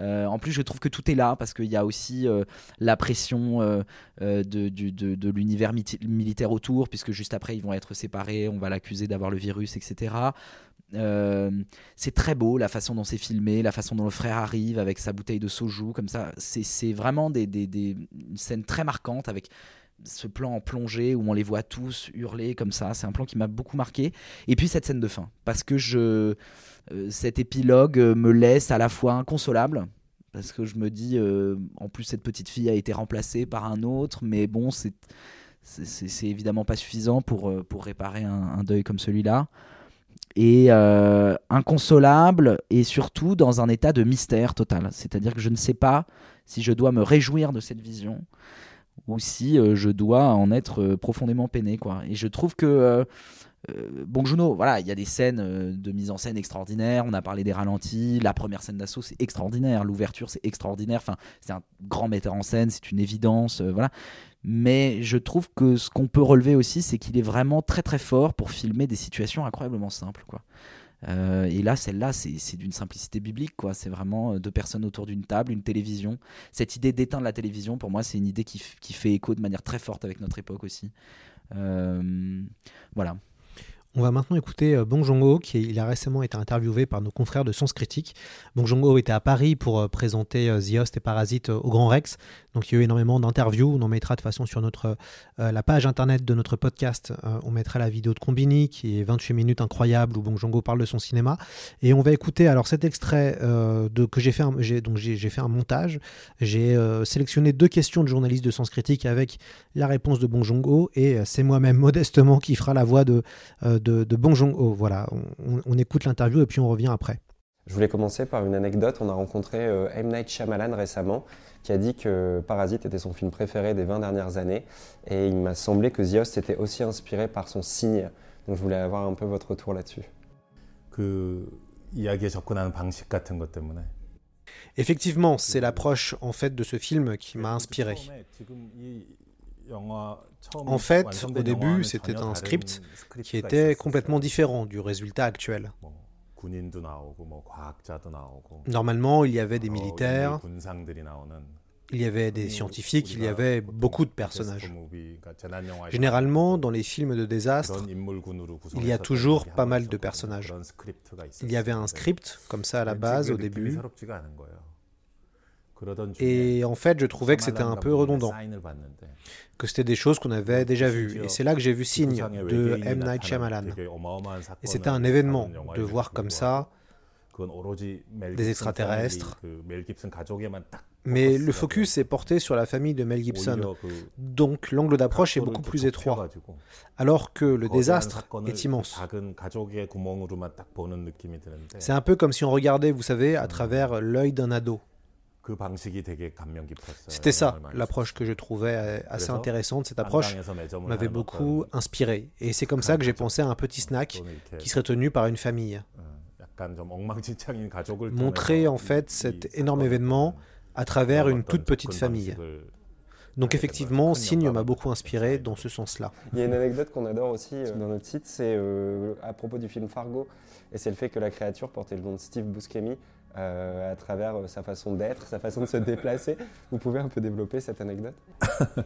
Euh, en plus, je trouve que tout est là parce qu'il y a aussi euh, la pression euh, de, l'univers militaire autour, puisque juste après ils vont être séparés, on va l'accuser d'avoir le virus, etc. c'est très beau la façon dont c'est filmé, la façon dont le frère arrive avec sa bouteille de soju, comme ça. C'est vraiment des, des, des, une scène très marquante avec ce plan en plongée où on les voit tous hurler comme ça. C'est un plan qui m'a beaucoup marqué. Et puis cette scène de fin, parce que je euh, cet épilogue euh, me laisse à la fois inconsolable parce que je me dis euh, en plus cette petite fille a été remplacée par un autre mais bon c'est c'est évidemment pas suffisant pour, pour réparer un, deuil comme celui-là et inconsolable et surtout dans un état de mystère total c'est-à-dire que je ne sais pas si je dois me réjouir de cette vision ou si je dois en être profondément peiné quoi et je trouve que euh, bon Juno, voilà, il y a des scènes euh, de mise en scène extraordinaires. On a parlé des ralentis. La première scène d'assaut, c'est extraordinaire. L'ouverture, c'est extraordinaire. Enfin, c'est un grand metteur en scène, c'est une évidence. Euh, voilà. Mais je trouve que ce qu'on peut relever aussi, c'est qu'il est vraiment très très fort pour filmer des situations incroyablement simples. Quoi. Et là, celle-là, c'est d'une simplicité biblique. quoi. C'est vraiment deux personnes autour d'une table, une télévision. Cette idée d'éteindre la télévision, pour moi, c'est une idée qui, fait écho de manière très forte avec notre époque aussi. voilà. On va maintenant écouter euh, Bong Joon-ho, qui il a récemment été interviewé par nos confrères de Sens Critique. Bong était à Paris pour euh, présenter euh, The Host et Parasite au Grand Rex. Donc il y a eu énormément d'interviews. On en mettra de façon sur notre, la page internet de notre podcast. on mettra la vidéo de Combini, qui est 28 minutes incroyable, où Bong Joon-ho parle de son cinéma. Et on va écouter alors cet extrait de, que j'ai fait, donc j'ai, fait un montage. J'ai sélectionné deux questions de journalistes de Sens Critique avec la réponse de Bong Joon-ho. Et c'est moi-même modestement qui fera la voix de de, de. Voilà, on, écoute l'interview et puis on revient après. Je voulais commencer par une anecdote. On a rencontré euh, M. Night Shyamalan récemment, qui a dit que Parasite était son film préféré des 20 dernières années. Et il m'a semblé que The Host était aussi inspiré par son signe. Donc je voulais avoir un peu votre retour là-dessus. Effectivement, c'est l'approche en fait de ce film qui m'a inspiré. En fait, au début, c'était un script qui était complètement différent du résultat actuel. Normalement, il y avait des militaires, il y avait des scientifiques, il y avait beaucoup de personnages. Généralement, dans les films de désastre, il y a toujours pas mal de personnages. Il y avait un script comme ça à la base, au début. Et en fait, je trouvais que c'était un peu redondant, que c'était des choses qu'on avait déjà vues. Et c'est là que j'ai vu Signe de M. Night Shyamalan. Et c'était un événement de voir comme ça des extraterrestres. Mais le focus est porté sur la famille de Mel Gibson. Donc l'angle d'approche est beaucoup plus étroit. Alors que le désastre est immense. C'est un peu comme si on regardait, vous savez, à travers l'œil d'un ado. C'était ça, l'approche que je trouvais euh, assez intéressante. Cette approche m'avait beaucoup inspiré. Et c'est comme ça que j'ai pensé à un petit snack qui serait tenu par une famille. Montrer en fait cet énorme événement à travers une toute petite famille. Donc effectivement, Signe m'a beaucoup inspiré dans ce sens-là. Il y a une anecdote qu'on adore aussi euh, dans notre site, c'est euh, à propos du film Fargo, et c'est le fait que la créature portait le nom de Steve Buscemi, à travers euh, sa façon d'être, sa façon de se déplacer. Vous pouvez un peu développer cette anecdote?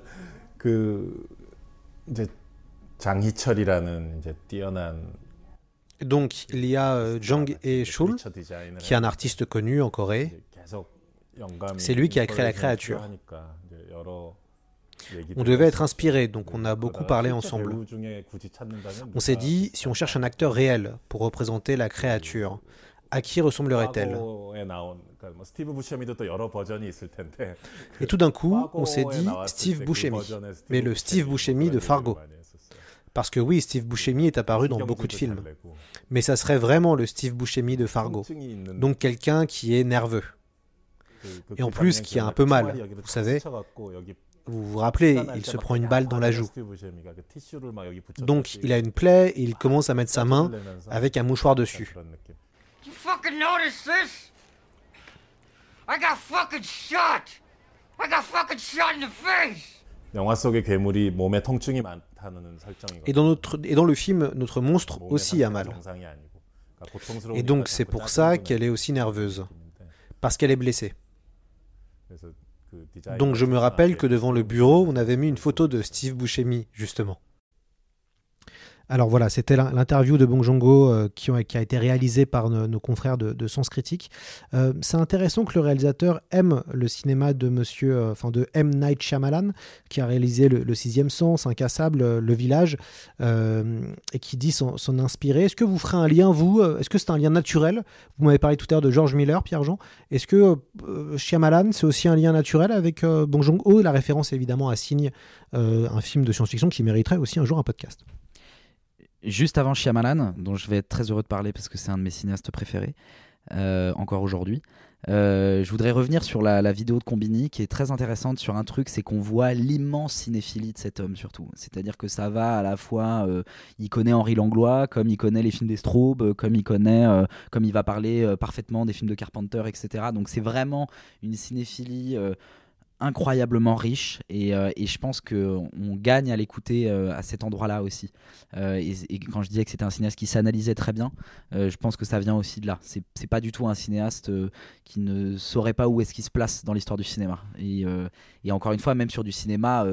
Donc il y a euh, Jang Hae-chul, qui est un artiste connu en Corée. C'est lui qui a créé la créature. On devait être inspiré, donc on a beaucoup parlé ensemble. On s'est dit, si on cherche un acteur réel pour représenter la créature, à qui ressemblerait-elle Et tout d'un coup, on s'est dit Steve Buscemi, mais le Steve Buscemi de Fargo. Parce que oui, Steve Buscemi est apparu dans beaucoup de films. Mais ça serait vraiment le Steve Buscemi de Fargo. Donc quelqu'un qui est nerveux. et en plus qui a un peu mal. Vous savez, vous vous rappelez, il se prend une balle dans la joue. Donc il a une plaie et il commence à mettre sa main avec un mouchoir dessus. You fucking notice this? I got fucking shot. I got fucking shot in the face. 영화 속의 괴물이 몸에 통증이 많다는 설정이거든요. Et dans, notre, et dans le film, notre monstre aussi a mal. Et donc c'est pour ça qu'elle est aussi nerveuse. Parce qu'elle est blessée. Donc je me rappelle que devant le bureau, on avait mis une photo de Steve Buscemi, justement. Alors voilà, c'était l'interview de Bong Joon-ho euh, qui, a été réalisée par nos, confrères de, Sens Critique. Euh, c'est intéressant que le réalisateur aime le cinéma de Monsieur, euh, de M Night Shyamalan, qui a réalisé le, Sixième Sens, Incassable, Le Village, et qui dit s'en inspirer. Est-ce que vous ferez un lien vous Est-ce que c'est un lien naturel? Vous m'avez parlé tout à l'heure de George Miller, Pierre Jean. Est-ce que Shyamalan c'est aussi un lien naturel avec Bong Joon-ho? La référence évidemment à Signe, un film de science-fiction qui mériterait aussi un jour un podcast juste avant Shyamalan, dont je vais être très heureux de parler parce que c'est un de mes cinéastes préférés, euh, encore aujourd'hui. Euh, je voudrais revenir sur la, vidéo de Combini qui est très intéressante sur un truc, c'est qu'on voit l'immense cinéphilie de cet homme surtout. C'est-à-dire que ça va à la fois, euh, il connaît Henri Langlois, comme il connaît les films des Straub, comme il connaît, comme il va parler parfaitement des films de Carpenter, etc. Donc c'est vraiment une cinéphilie incroyablement riche et, euh, et je pense qu'on gagne à l'écouter euh, à cet endroit-là aussi. Euh, et, quand je disais que c'était un cinéaste qui s'analysait très bien, je pense que ça vient aussi de là. C'est pas du tout un cinéaste qui ne saurait pas où est-ce qu'il se place dans l'histoire du cinéma. Et, encore une fois, même sur du cinéma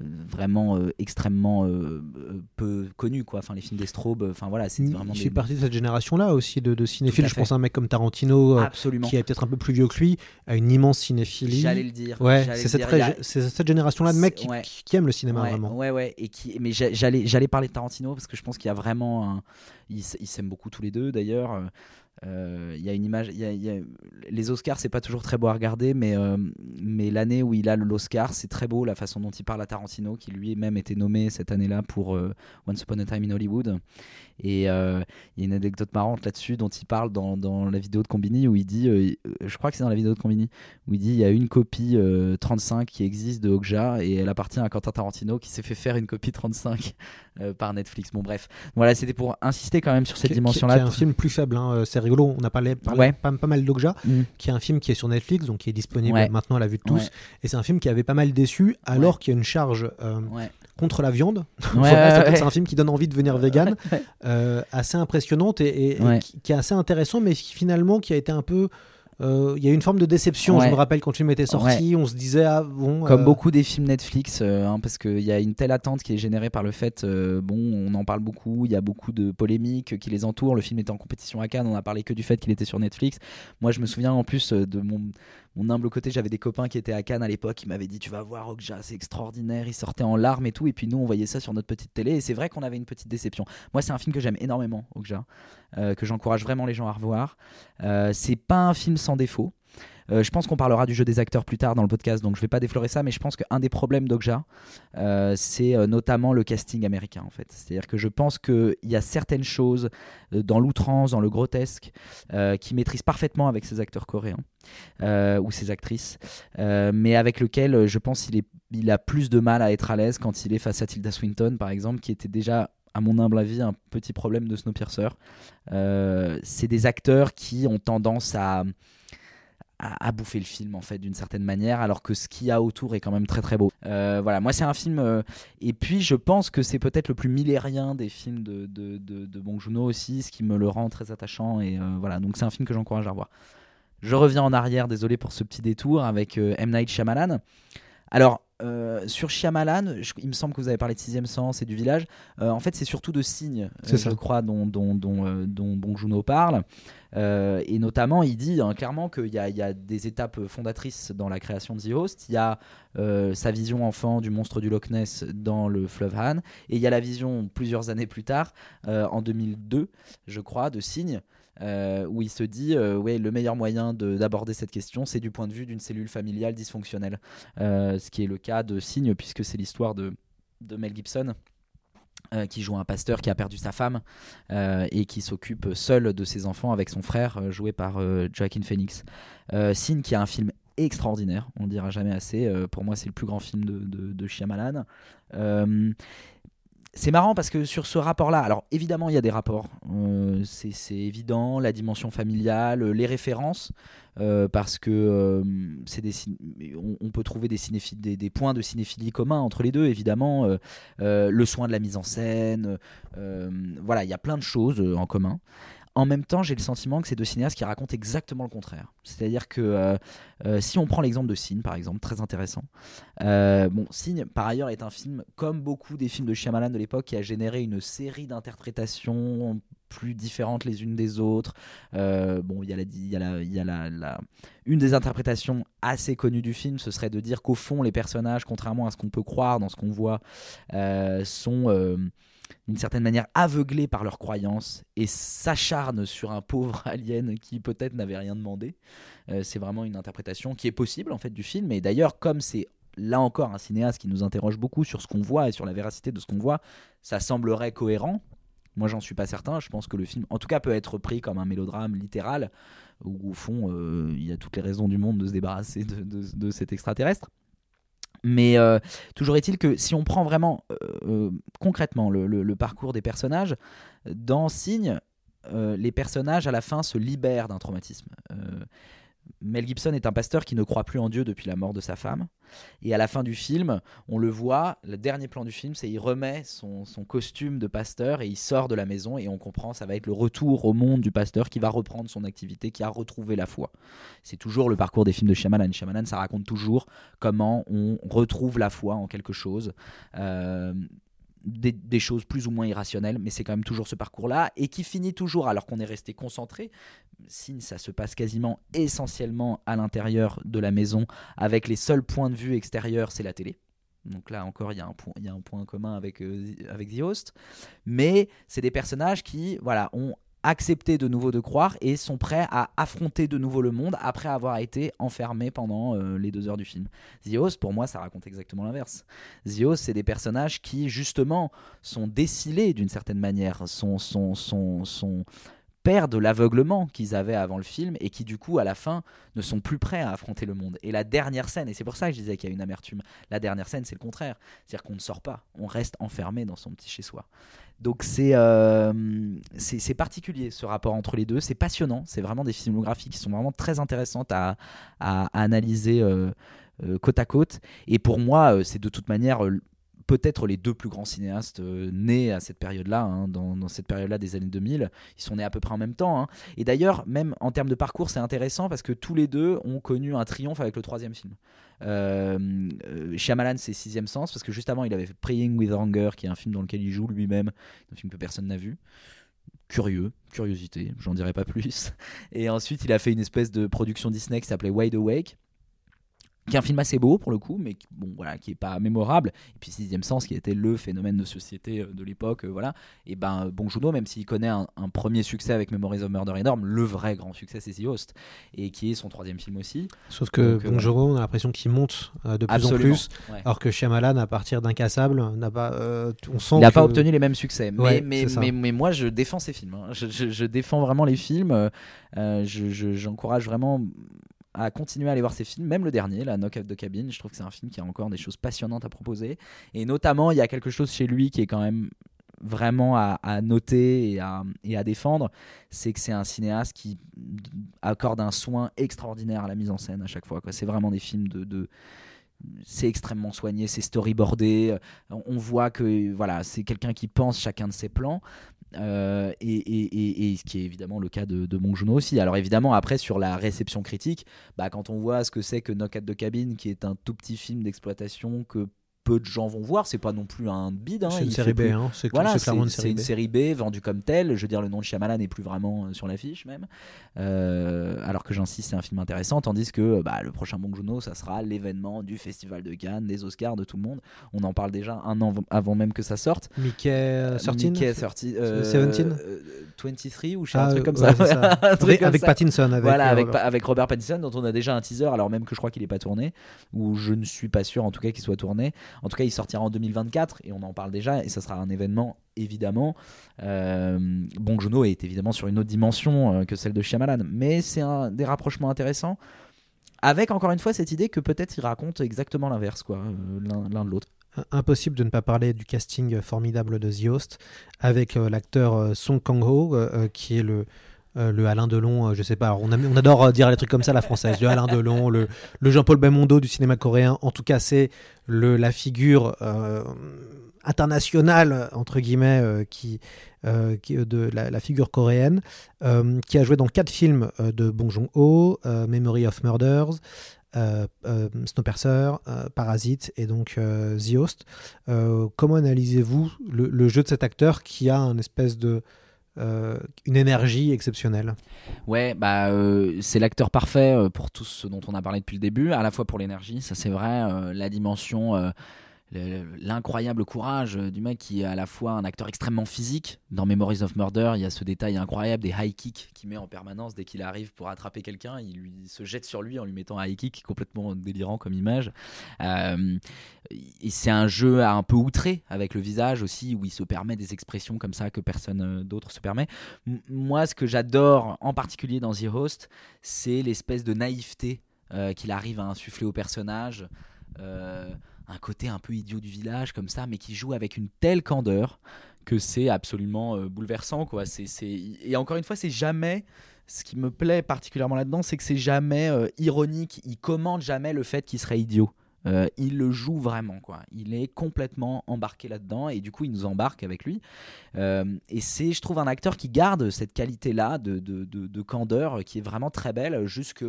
vraiment euh, extrêmement euh, euh, peu connu quoi. Enfin les films d'Estraube enfin voilà c'est vraiment je suis parti de cette génération là aussi de, cinéphiles. Je pense à un mec comme Tarantino qui est peut-être un peu plus vieux que lui a une immense cinéphilie. J'allais le dire ouais c'est cette, cette, génération là de mecs qui, qui, aiment le cinéma vraiment. ouais ouais et qui mais j'allais j'allais parler de Tarantino parce que je pense qu'il y a vraiment un... ils s'aiment beaucoup tous les deux d'ailleurs il euh, y a une image, y y a, les Oscars, c'est pas toujours très beau à regarder, mais, euh, mais l'année où il a l'Oscar, c'est très beau la façon dont il parle à Tarantino, qui lui-même était nommé cette année-là pour euh, Once Upon a Time in Hollywood. Et il y a une anecdote marrante là-dessus dont il parle dans, dans, la vidéo de Combini où il dit, je crois que c'est dans la vidéo de Combini, où il dit il y a une copie 35 qui existe de Okja et elle appartient à Quentin Tarantino qui s'est fait faire une copie 35 par Netflix. Bon, bref, voilà, c'était pour insister quand même sur cette dimension-là. C'est un film plus faible, hein, rigolo. On a parlé, pas, pas, mal d'Okja, mm. qui est un film qui est sur Netflix, donc qui est disponible maintenant à la vue de tous. Et c'est un film qui avait pas mal déçu, alors qu'il y a une charge euh, contre la viande. c'est un film qui donne envie de devenir vegan, euh, assez impressionnante et, qui, qui, est assez intéressant, mais qui, finalement qui a été un peu euh, il y a eu une forme de déception. Je me rappelle quand le film était sorti, on se disait ah bon. Comme euh, beaucoup des films Netflix, euh, hein, parce qu'il y a une telle attente qui est générée par le fait, bon, on en parle beaucoup, il y a beaucoup de polémiques qui les entourent. Le film était en compétition à Cannes, on a parlé que du fait qu'il était sur Netflix. Moi, je me souviens en plus de mon mon humble côté, j'avais des copains qui étaient à Cannes à l'époque, qui m'avaient dit Tu vas voir Okja, c'est extraordinaire. Ils sortaient en larmes et tout. Et puis nous, on voyait ça sur notre petite télé. Et c'est vrai qu'on avait une petite déception. Moi, c'est un film que j'aime énormément, Okja, euh, que j'encourage vraiment les gens à revoir. Euh, c'est pas un film sans défaut. Euh, je pense qu'on parlera du jeu des acteurs plus tard dans le podcast, donc je vais pas déflorer ça, mais je pense qu'un des problèmes d'Okja, euh, c'est euh, notamment le casting américain en fait. C'est-à-dire que je pense qu'il y a certaines choses dans l'outrance, dans le grotesque, qui maîtrisent parfaitement avec ces acteurs coréens ou ces actrices, mais avec lequel je pense qu'il il a plus de mal à être à l'aise quand il est face à Tilda Swinton par exemple, qui était déjà à mon humble avis, un petit problème de Snowpiercer. c'est des acteurs qui ont tendance à, à, bouffer le film en fait d'une certaine manière alors que ce qu'il y a autour est quand même très très beau. Euh, voilà moi c'est un film euh, et puis je pense que c'est peut-être le plus millérien des films de, de, de, Bong Joon-ho aussi ce qui me le rend très attachant et euh, voilà. Donc c'est un film que j'encourage à revoir. Je reviens en arrière désolé pour ce petit détour avec M. Night Shyamalan. Alors euh, sur Shyamalan, il me semble que vous avez parlé de Sixième Sens et du village. Euh, en fait, c'est surtout de signes, euh, je crois, dont, dont, dont, dont Bong Joon-ho parle. et notamment, il dit hein, clairement qu'il y, y, a des étapes fondatrices dans la création de The Host. Il y a sa vision enfant du monstre du Loch Ness dans le fleuve Han. Et il y a la vision plusieurs années plus tard, en 2002, je crois, de signes. Euh, où il se dit euh, le meilleur moyen d'aborder cette question, c'est du point de vue d'une cellule familiale dysfonctionnelle. Euh, ce qui est le cas de Signe, puisque c'est l'histoire de, Mel Gibson. qui joue un pasteur qui a perdu sa femme et qui s'occupe seul de ses enfants avec son frère, joué par Joaquin Phoenix. Sin, qui a un film extraordinaire, on ne dira jamais assez. Pour moi, c'est le plus grand film de, de, de Shyamalan. C'est marrant parce que sur ce rapport-là, alors évidemment il y a des rapports, euh, c'est évident, la dimension familiale, euh, les références, euh, parce que c'est des, on, on peut trouver des, des, des points de cinéphilie communs entre les deux, évidemment, le soin de la mise en scène, voilà, il y a plein de choses en commun. En même temps, j'ai le sentiment que c'est deux cinéastes qui racontent exactement le contraire. C'est-à-dire que euh, euh, si on prend l'exemple de Signe, par exemple, très intéressant. Euh, bon, Signe, par ailleurs, est un film, comme beaucoup des films de Shyamalan de l'époque, qui a généré une série d'interprétations plus différentes les unes des autres. Bon, il y a, la, y a, la, une des interprétations assez connues du film, ce serait de dire qu'au fond, les personnages, contrairement à ce qu'on peut croire dans ce qu'on voit, sont d'une certaine manière aveuglés par leurs croyances et s'acharnent sur un pauvre alien qui peut-être n'avait rien demandé. Euh, c'est vraiment une interprétation qui est possible en fait du film. Et d'ailleurs, comme c'est là encore un cinéaste qui nous interroge beaucoup sur ce qu'on voit et sur la véracité de ce qu'on voit, ça semblerait cohérent. Moi, j'en suis pas certain. Je pense que le film, en tout cas, peut être pris comme un mélodrame littéral, où au fond, euh, il y a toutes les raisons du monde de se débarrasser de, de- de cet extraterrestre. Mais euh, toujours est-il que si on prend vraiment euh, euh, concrètement le, le- parcours des personnages, dans Signe, les personnages à la fin se libèrent d'un traumatisme. Mel Gibson est un pasteur qui ne croit plus en Dieu depuis la mort de sa femme. Et à la fin du film, on le voit, le dernier plan du film, c'est il remet son, son costume de pasteur et il sort de la maison et on comprend ça va être le retour au monde du pasteur qui va reprendre son activité, qui a retrouvé la foi. C'est toujours le parcours des films de Shyamalan. Shyamalan, ça raconte toujours comment on retrouve la foi en quelque chose. Euh, des, choses plus ou moins irrationnelles, mais c'est quand même toujours ce parcours-là, et qui finit toujours, alors qu'on est resté concentré, Signe, ça se passe quasiment essentiellement à l'intérieur de la maison, avec les seuls points de vue extérieurs, c'est la télé. Donc là encore, il y, a un point- il y a un point commun avec, euh, avec The Host. Mais c'est des personnages qui voilà, ont accepté de nouveau de croire et sont prêts à affronter de nouveau le monde après avoir été enfermés pendant euh, les deux heures du film. Host, pour moi, ça raconte exactement l'inverse. Host, c'est des personnages qui, justement, sont décilés d'une certaine manière, sont perdent l'aveuglement qu'ils avaient avant le film et qui du coup à la fin ne sont plus prêts à affronter le monde. Et la dernière scène, et c'est pour ça que je disais qu'il y a une amertume, la dernière scène c'est le contraire, c'est-à-dire qu'on ne sort pas, on reste enfermé dans son petit chez-soi. Donc c'est euh, c'est particulier ce rapport entre les deux, c'est passionnant, c'est vraiment des filmographies qui sont vraiment très intéressantes à, à- analyser euh, euh, côte à côte. Et pour moi, c'est de toute manière peut-être les deux plus grands cinéastes euh, nés à cette période-là, hein, dans, cette période-là des années 2000. Ils sont nés à peu près en même temps. hein. Et d'ailleurs, même en termes de parcours, c'est intéressant parce que tous les deux ont connu un triomphe avec le troisième film. Euh, euh, Shyamalan, c'est Sixième Sens, parce que juste avant, il avait fait Praying with Anger, qui est un film dans lequel il joue lui-même, un film que personne n'a vu. Curieux, curiosité, j'en dirai pas plus. Et ensuite, il a fait une espèce de production Disney qui s'appelait Wide Awake qui est un film assez beau pour le coup, mais qui, bon, voilà, qui est pas mémorable. Et puis Sixième Sens, qui était le phénomène de société euh, de l'époque, euh, voilà. Et ben Bon Juno, même s'il connaît un, un premier succès avec Memories of Murder énorme, le vrai grand succès c'est The Host, et qui est son troisième film aussi. Sauf que Donc, euh, on a l'impression qu'il monte euh, de plus en plus, ouais. alors que Shyamalan, à partir d'Incassable, n'a pas, euh, on sent Il n'a que- pas obtenu les mêmes succès. Mais, Ouais, mais, mais, mais moi, je défends ces films. hein. Je, je- je défends vraiment les films. je- je- J'encourage vraiment à continuer à aller voir ces films, même le dernier, la Knock at the Cabin. Je trouve que c'est un film qui a encore des choses passionnantes à proposer. Et notamment, il y a quelque chose chez lui qui est quand même vraiment à, noter et à, défendre, c'est que c'est un cinéaste qui accorde un soin extraordinaire à la mise en scène à chaque fois. C'est vraiment des films de- de, c'est extrêmement soigné, c'est storyboardé. on voit que voilà, c'est quelqu'un qui pense chacun de ses plans. Euh, et, et- et- ce qui est évidemment le cas de, de Bong aussi. Alors évidemment, après, sur la réception critique, bah, quand on voit ce que c'est que Knock at the qui est un tout petit film d'exploitation que peu de gens vont voir, c'est pas non plus un bide. hein, C'est une série B, plus- hein, c'est Voilà, c'est clairement une c'est série une B. série B vendue comme telle. Je veux dire, le nom de Shyamalan n'est plus vraiment euh, sur l'affiche même. Euh, alors que j'insiste, c'est un film intéressant, tandis que bah, le prochain Bong Joon-ho, ça sera l'événement du Festival de Cannes, des Oscars, de tout le monde. On en parle déjà un an avant même que ça sorte. Mickey euh, 13 Mickey 13, euh, 17 euh, 23 ou je sais, Ah, un truc comme ouais, ça. c'est ça. Un truc Avec- comme. Pattinson, avec, voilà, euh, avec, Robert. Pa- avec Robert Pattinson, dont on a déjà un teaser, alors même que je crois qu'il n'est pas tourné, ou je ne suis pas sûr en tout cas qu'il soit tourné. En tout cas, il sortira en 2024 et on en parle déjà et ça sera un événement évidemment. Euh, bon, Juno est évidemment sur une autre dimension euh, que celle de Shyamalan, mais c'est un des rapprochements intéressants. Avec encore une fois cette idée que peut-être il raconte exactement l'inverse, quoi, euh, l'un- de l'autre. Impossible de ne pas parler du casting formidable de The Host avec l'acteur Song Kang-ho qui est le, euh, le Alain Delon, euh, je sais pas, on, adore euh, dire les trucs comme ça la française, le Alain Delon, le, Jean-Paul Belmondo du cinéma coréen, en tout cas c'est la figure euh, internationale, entre guillemets, qui, de la, figure coréenne, qui a joué dans quatre films de Bong Joon-ho, Memory of Murders, euh, euh, Snowpiercer, Parasite et donc The Host. Comment analysez-vous le, le jeu de cet acteur qui a une espèce de euh, une énergie exceptionnelle. Ouais, bah euh, c'est l'acteur parfait euh, pour tout ce dont on a parlé depuis le début, à la fois pour l'énergie, ça c'est vrai, la dimension, l'incroyable courage euh, du mec qui est à la fois un acteur extrêmement physique. Dans Memories of Murder, il y a ce détail incroyable des high kicks qu'il met en permanence dès qu'il arrive pour attraper quelqu'un, il il se jette sur lui en lui mettant un high kick complètement délirant comme image. Euh, c'est un jeu un peu outré avec le visage aussi où il se permet des expressions comme ça que personne euh, d'autre se permet. Moi, ce que j'adore en particulier dans The Host, c'est l'espèce de naïveté qu'il arrive à insuffler au personnage. Un côté un peu idiot du village comme ça, mais qui joue avec une telle candeur que c'est absolument euh, bouleversant. Quoi. C'est. Et encore une fois, c'est jamais. Ce qui me plaît particulièrement là-dedans, c'est que c'est jamais euh, ironique. Il commande jamais le fait qu'il serait idiot. Euh, il le joue vraiment, quoi. Il est complètement embarqué là-dedans et du coup, il nous embarque avec lui. Et c'est, je trouve, un acteur qui garde cette qualité-là de, de, de- de candeur qui est vraiment très belle, jusque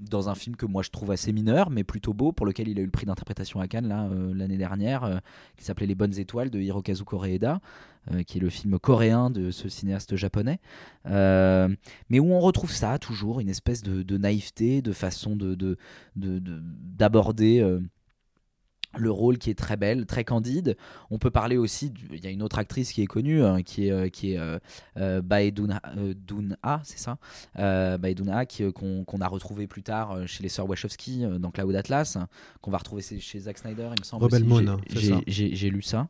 dans un film que moi je trouve assez mineur, mais plutôt beau, pour lequel il a eu le prix d'interprétation à Cannes euh, l'année dernière, euh, qui s'appelait Les Bonnes Étoiles de Hirokazu Koreeda, euh, qui est le film coréen de ce cinéaste japonais. Mais où on retrouve ça toujours, une espèce de, naïveté, de façon de, de- de- de- d'aborder. Le rôle qui est très belle, très candide. On peut parler aussi, du- il y a une autre actrice qui est connue, hein, qui est, euh, qui est euh, euh, euh, c'est ça? Bae Dun-ha, qui, euh, qu'on, a retrouvé plus tard chez les sœurs Wachowski dans Cloud Atlas, hein, qu'on va retrouver chez- Zack Snyder, il me semble. Rebel. Moon, J'ai- lu ça.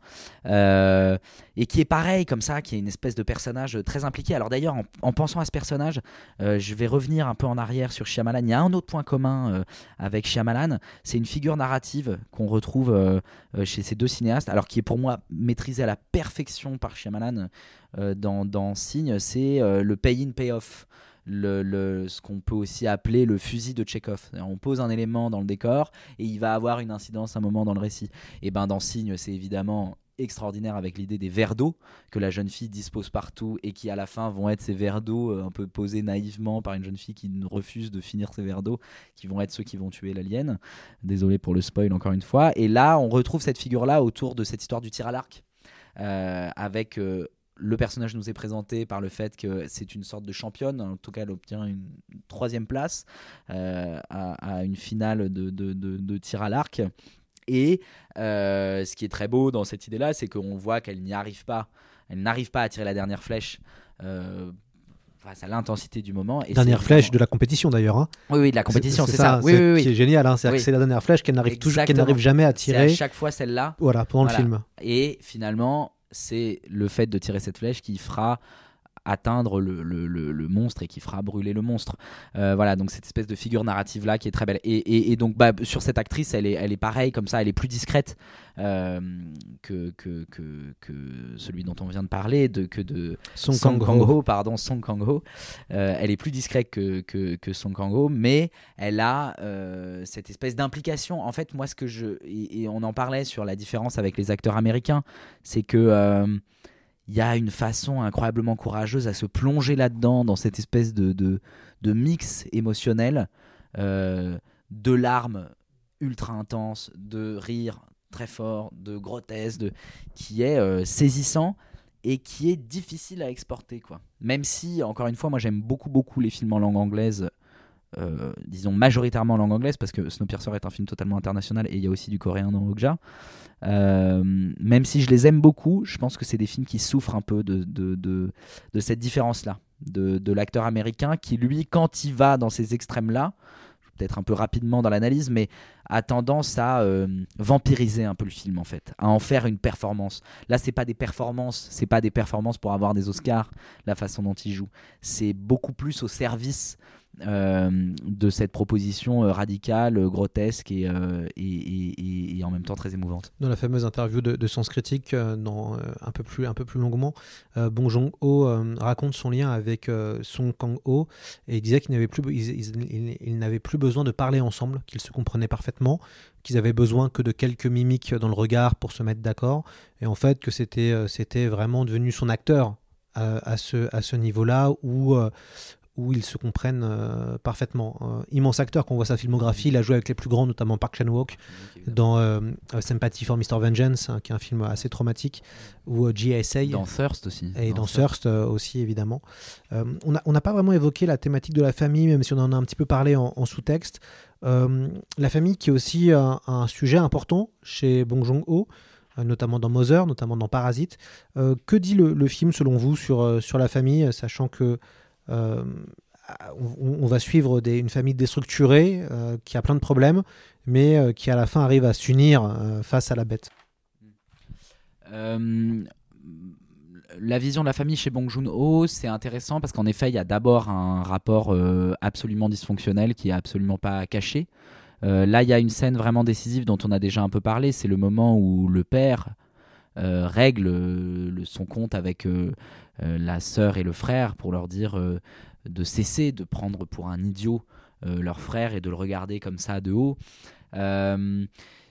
Et qui est pareil, comme ça, qui est une espèce de personnage très impliqué. Alors d'ailleurs, en, en pensant à ce personnage, je vais revenir un peu en arrière sur Shyamalan. Il y a un autre point commun avec Shyamalan, c'est une figure narrative qu'on retrouve euh, euh, chez ces deux cinéastes, alors qui est pour moi maîtrisée à la perfection par Shyamalan euh, dans, dans Signe, c'est le pay-in, pay-off. Le, ce qu'on peut aussi appeler le fusil de Chekhov. C'est-à-dire, On pose un élément dans le décor et il va avoir une incidence un moment dans le récit. Et ben dans Signe, c'est évidemment extraordinaire avec l'idée des verres d'eau que la jeune fille dispose partout et qui à la fin vont être ces verres d'eau euh, un peu posés naïvement par une jeune fille qui refuse de finir ses verres d'eau qui vont être ceux qui vont tuer l'alien désolé pour le spoil encore une fois et là on retrouve cette figure là autour de cette histoire du tir à l'arc euh, avec euh, le personnage nous est présenté par le fait que c'est une sorte de championne, en tout cas elle obtient une troisième place à, une finale de- de- de tir à l'arc. Et euh, ce qui est très beau dans cette idée-là, c'est qu'on voit qu'elle n'y arrive pas. Elle n'arrive pas à tirer la dernière flèche euh, face à l'intensité du moment. Et Dernière c'est flèche de la compétition d'ailleurs. hein. Oui, oui, de la compétition, c'est ça. Oui, c'est- oui, oui. Qui est génial, hein. Oui. c'est la dernière flèche qu'elle n'arrive toujours, qu'elle n'arrive jamais à C'est tirer. à chaque fois celle-là. Voilà, pendant le film. Et finalement, c'est le fait de tirer cette flèche qui fera atteindre le, le- le- le monstre et qui fera brûler le monstre. Euh, voilà, donc cette espèce de figure narrative là qui est très belle. Et, et- et donc bah, sur cette actrice, elle est, elle est pareille comme ça, elle est plus discrète euh, que, que, que, que celui dont on vient de parler, de, que de Song. Kang-ho, pardon, Song Kang-ho. Euh, elle est plus discrète que, que, que Song Kang-ho, mais elle a cette espèce d'implication. En fait, moi, ce que je. Et, et on en parlait sur la différence avec les acteurs américains, c'est que. Il y a une façon incroyablement courageuse à se plonger là-dedans, dans cette espèce de, mix émotionnel, euh, de larmes ultra intenses, de rires très forts, de grotesque, de, qui est euh, saisissant et qui est difficile à exporter. Quoi. Même si, encore une fois, moi j'aime beaucoup, beaucoup les films en langue anglaise, euh, disons majoritairement en langue anglaise, parce que Snowpiercer est un film totalement international et il y a aussi du coréen dans Okja. Euh, même si je les aime beaucoup, je pense que c'est des films qui souffrent un peu de, de, de, cette différence-là, de, de l'acteur américain qui, lui, quand il va dans ces extrêmes-là, peut-être un peu rapidement dans l'analyse, mais a tendance à euh, vampiriser un peu le film en fait, à en faire une performance. Là, c'est pas des performances, c'est pas des performances pour avoir des Oscars, la façon dont il joue. C'est beaucoup plus au service de cette proposition euh, radicale, euh, grotesque et, et, en même temps très émouvante. Dans la fameuse interview de, Sens Critique, dans, un, peu plus, un peu plus longuement, Bong Joon-ho raconte son lien avec Song Kang-ho et disait qu'il n'avait plus, il, n'avait plus besoin de parler ensemble, qu'ils se comprenaient parfaitement, qu'ils avaient besoin que de quelques mimiques dans le regard pour se mettre d'accord et en fait que c'était, c'était vraiment devenu son acteur ce, à ce niveau-là où, où ils se comprennent euh, parfaitement. Euh, immense acteur, quand on voit sa filmographie, il a joué avec les plus grands, notamment Park Chan-wook, dans euh, Sympathy for Mr. Vengeance, hein, qui est un film assez traumatique, ou GSA. Dans Thirst aussi. Et dans, Thirst, aussi, évidemment. on n'a on pas vraiment évoqué la thématique de la famille, même si on en a un petit peu parlé en, sous-texte. la famille qui est aussi un, sujet important chez Bong Joon-ho notamment dans Mother, notamment dans Parasite. que dit le, le, film selon vous sur, sur la famille, sachant que euh, on, va suivre une famille déstructurée euh, qui a plein de problèmes, mais euh, qui à la fin arrive à s'unir face à la bête. la vision de la famille chez Bong Joon-ho, c'est intéressant parce qu'en effet, il y a d'abord un rapport absolument dysfonctionnel qui est absolument pas caché. là, il y a une scène vraiment décisive dont on a déjà un peu parlé. C'est le moment où le père règle son compte avec euh, la sœur et le frère pour leur dire euh, de cesser de prendre pour un idiot euh, leur frère et de le regarder comme ça de haut.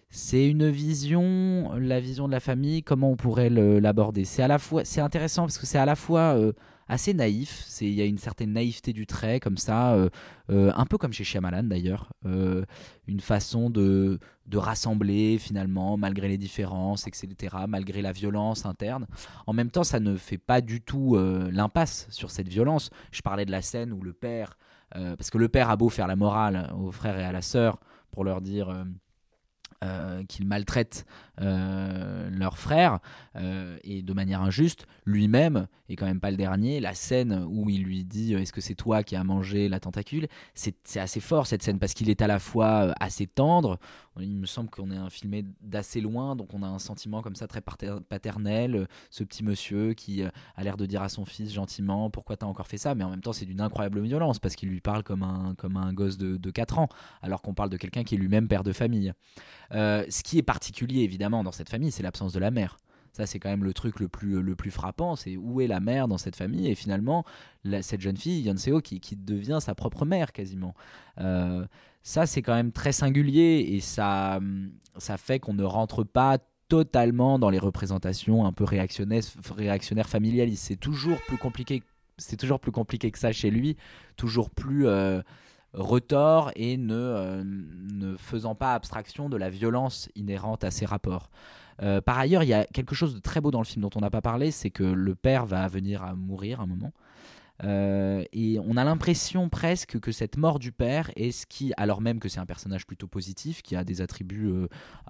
c'est une vision, la vision de la famille, comment on pourrait l'aborder. C'est c'est intéressant parce que c'est à la fois assez naïf. Il y a une certaine naïveté du trait comme ça, euh, euh, un peu comme chez Shyamalan d'ailleurs, euh, une façon de de rassembler finalement malgré les différences, etc. Malgré la violence interne. En même temps, ça ne fait pas du tout l'impasse sur cette violence. Je parlais de la scène où le père, parce que le père a beau faire la morale aux frères et à la sœur pour leur dire euh, qu'ils maltraitent euh, leur frère euh, et de manière injuste. Lui-même est quand même pas le dernier. La scène où il lui dit Est-ce que c'est toi qui as mangé la tentacule? C'est assez fort cette scène parce qu'il est à la fois assez tendre. Il me semble qu'on est filmé d'assez loin, donc on a un sentiment comme ça très paternel. Ce petit monsieur qui a l'air de dire à son fils gentiment Pourquoi t'as encore fait ça? Mais en même temps, c'est d'une incroyable violence parce qu'il lui parle comme un, comme un gosse de, de 4 ans, alors qu'on parle de quelqu'un qui est lui-même père de famille. Euh, ce qui est particulier évidemment dans cette famille, c'est l'absence de la mère. Ça, c'est quand même le truc le plus, le plus frappant, c'est où est la mère dans cette famille Et finalement, cette jeune fille, Yeonseo, qui, qui devient sa propre mère quasiment. Euh, ça, c'est quand même très singulier et ça, ça fait qu'on ne rentre pas totalement dans les représentations un peu réactionnaires, réactionnaires familialistes. C'est toujours plus compliqué. C'est toujours plus compliqué que ça chez lui, toujours plus euh, retors et ne, euh, ne faisant pas abstraction de la violence inhérente à ces rapports. Euh, par ailleurs, il y a quelque chose de très beau dans le film dont on n'a pas parlé, c'est que le père va venir à mourir un moment. Euh, et on a l'impression presque que cette mort du père est ce qui, alors même que c'est un personnage plutôt positif, qui a des attributs. Euh,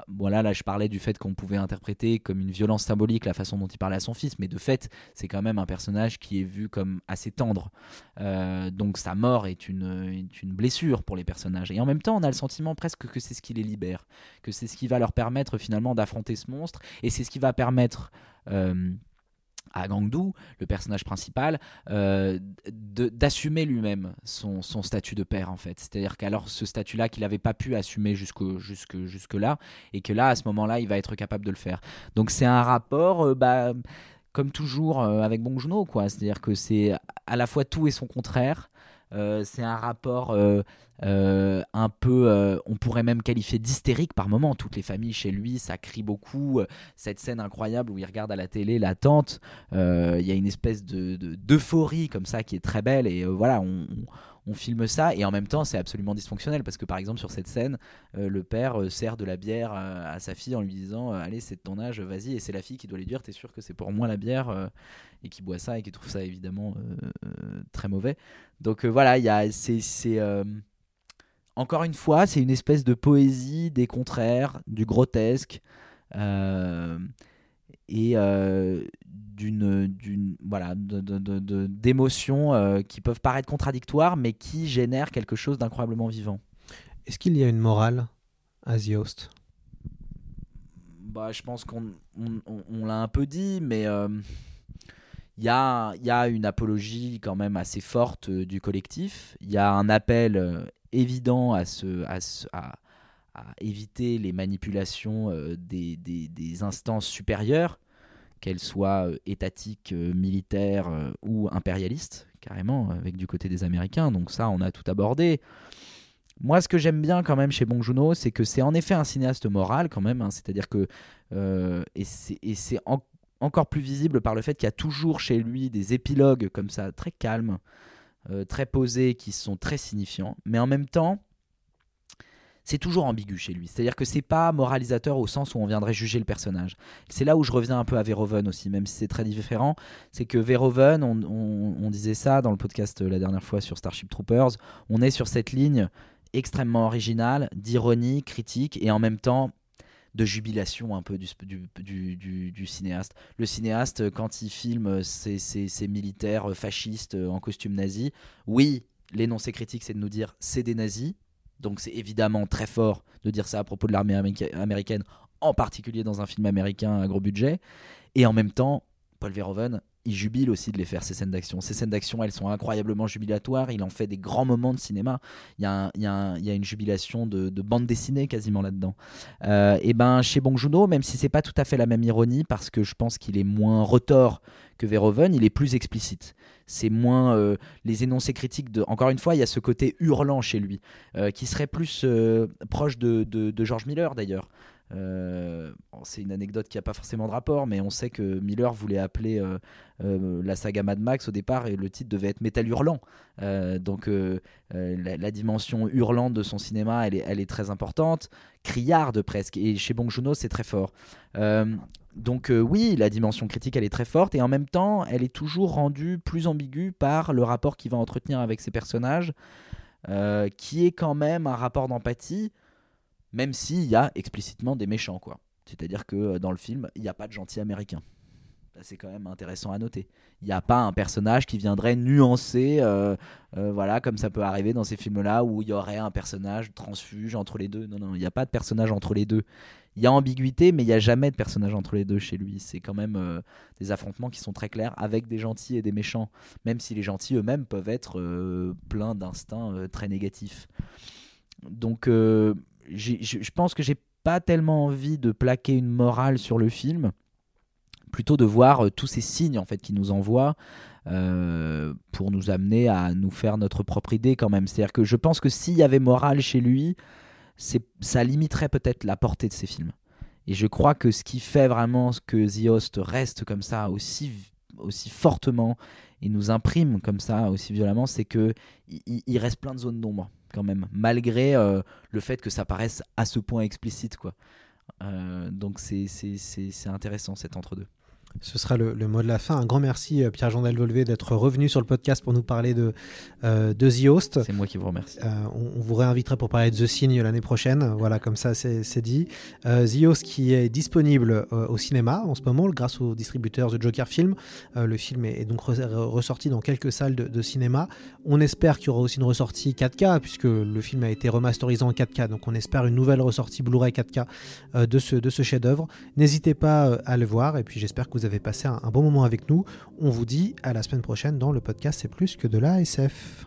voilà, là je parlais du fait qu'on pouvait interpréter comme une violence symbolique la façon dont il parlait à son fils, mais de fait, c'est quand même un personnage qui est vu comme assez tendre. Euh, donc sa mort est une blessure pour les personnages. Et en même temps, on a le sentiment presque que c'est ce qui les libère, que c'est ce qui va leur permettre finalement d'affronter ce monstre, et c'est ce qui va permettre à Gangdu, le personnage principal, euh, d'assumer lui-même son, statut de père en fait. C'est-à-dire qu'alors ce statut-là qu'il n'avait pas pu assumer jusque, jusque, jusque là, et que là, à ce moment-là, il va être capable de le faire. Donc c'est un rapport, euh, bah, comme toujours euh, avec Bong Joon-ho, quoi. C'est-à-dire que c'est à la fois tout et son contraire. C'est un rapport euh, un peu, euh, on pourrait même qualifier d'hystérique par moment. Toutes les familles chez lui, ça crie beaucoup. Cette scène incroyable où il regarde à la télé la tante, euh, il y a une espèce de d'euphorie comme ça qui est très belle et voilà, on, filme ça et en même temps c'est absolument dysfonctionnel parce que par exemple sur cette scène, le père sert de la bière à sa fille en lui disant allez c'est de ton âge, vas-y et c'est la fille qui doit lui dire t'es sûr que c'est pour moi la bière et qui boit ça et qui trouve ça évidemment très mauvais. Donc voilà, il y a c'est encore une fois, c'est une espèce de poésie des contraires, du grotesque euh, et euh, d'une, voilà, d'émotions euh, qui peuvent paraître contradictoires, mais qui génèrent quelque chose d'incroyablement vivant. Est-ce qu'il y a une morale à The Host? Bah, Je pense qu'on on, l'a un peu dit, mais euh, il y, a, y, a, une apologie quand même assez forte euh, du collectif. Il y a un appel euh, évident à, ce, à, à, à, éviter les manipulations des, des, des, instances supérieures, qu'elles soient étatiques, militaires ou impérialistes, carrément, avec du côté des Américains. Donc ça, on a tout abordé. Moi, ce que j'aime bien quand même chez Bong c'est que c'est en effet un cinéaste moral quand même. Hein. C'est-à-dire que euh, et c'est encore plus visible par le fait qu'il y a toujours chez lui des épilogues comme ça, très calmes, euh, très posés, qui sont très signifiants. Mais en même temps, c'est toujours ambigu chez lui. C'est-à-dire que c'est pas moralisateur au sens où on viendrait juger le personnage. C'est là où je reviens un peu à Verhoeven aussi, même si c'est très différent. C'est que Verhoeven, on, disait ça dans le podcast la dernière fois sur Starship Troopers, on est sur cette ligne extrêmement original, d'ironie, critique et en même temps de jubilation un peu du, cinéaste. Le cinéaste, quand il filme ses, militaires fascistes en costume nazi, oui, l'énoncé critique, c'est de nous dire c'est des nazis. Donc c'est évidemment très fort de dire ça à propos de l'armée américaine, en particulier dans un film américain à gros budget. Et en même temps, Paul Verhoeven il jubile aussi de les faire, ces scènes d'action. Ces scènes d'action, elles sont incroyablement jubilatoires. Il en fait des grands moments de cinéma. Il y a, une jubilation de, bande dessinée quasiment là-dedans. Euh, et ben chez Bong Joon-ho, même si c'est pas tout à fait la même ironie, parce que je pense qu'il est moins retors que Verhoeven, il est plus explicite. C'est moins euh, les énoncés critiques de. Encore une fois, il y a ce côté hurlant chez lui, euh, qui serait plus proche de, de, de George Miller d'ailleurs. Euh, c'est une anecdote qui n'a pas forcément de rapport, mais on sait que Miller voulait appeler euh, euh, la saga Mad Max au départ et le titre devait être Métal Hurlant. donc la, dimension hurlante de son cinéma, elle est, très importante, criarde presque. Et chez Bong Joon-ho, c'est très fort. donc oui, la dimension critique, elle est très forte et en même temps, elle est toujours rendue plus ambiguë par le rapport qu'il va entretenir avec ses personnages, qui est quand même un rapport d'empathie même s'il y a explicitement des méchants, quoi. C'est-à-dire que euh, dans le film, il n'y a pas de gentil américain. C'est quand même intéressant à noter. Il n'y a pas un personnage qui viendrait nuancer, euh, euh, voilà, comme ça peut arriver dans ces films-là, où il y aurait un personnage transfuge entre les deux. Non, non, il n'y a pas de personnage entre les deux. Il y a ambiguïté, mais il n'y a jamais de personnage entre les deux chez lui. C'est quand même des affrontements qui sont très clairs avec des gentils et des méchants, même si les gentils eux-mêmes peuvent être pleins d'instincts très négatifs. Donc je pense que j'ai pas tellement envie de plaquer une morale sur le film, plutôt de voir euh, tous ces signes en fait qui nous envoient euh, pour nous amener à nous faire notre propre idée quand même. C'est-à-dire que je pense que s'il y avait morale chez lui, ça limiterait peut-être la portée de ses films. Et je crois que ce qui fait vraiment que The Host reste comme ça aussi aussi fortement et nous imprime comme ça aussi violemment, c'est que il reste plein de zones d'ombre quand même, malgré euh, le fait que ça paraisse à ce point explicite. quoi. Euh, donc c'est intéressant cet entre-deux. Ce sera le, mot de la fin. Un grand merci, euh, Pierre-Jean Delvolvé, d'être revenu sur le podcast pour nous parler de, euh, de The Host. C'est moi qui vous remercie. Euh, on, vous réinvitera pour parler de The Signe l'année prochaine. Voilà, comme ça, c'est dit. The Host qui est disponible au cinéma en ce moment grâce aux distributeurs de Joker Film. le film est, donc ressorti dans quelques salles de, cinéma. On espère qu'il y aura aussi une ressortie 4K puisque le film a été remasterisé en 4K. Donc on espère une nouvelle ressortie Blu-ray 4K de ce, de ce chef-d'œuvre. N'hésitez pas à le voir et puis j'espère que vous avez passé un, bon moment avec nous. On vous dit à la semaine prochaine dans le podcast C'est plus que de la SF.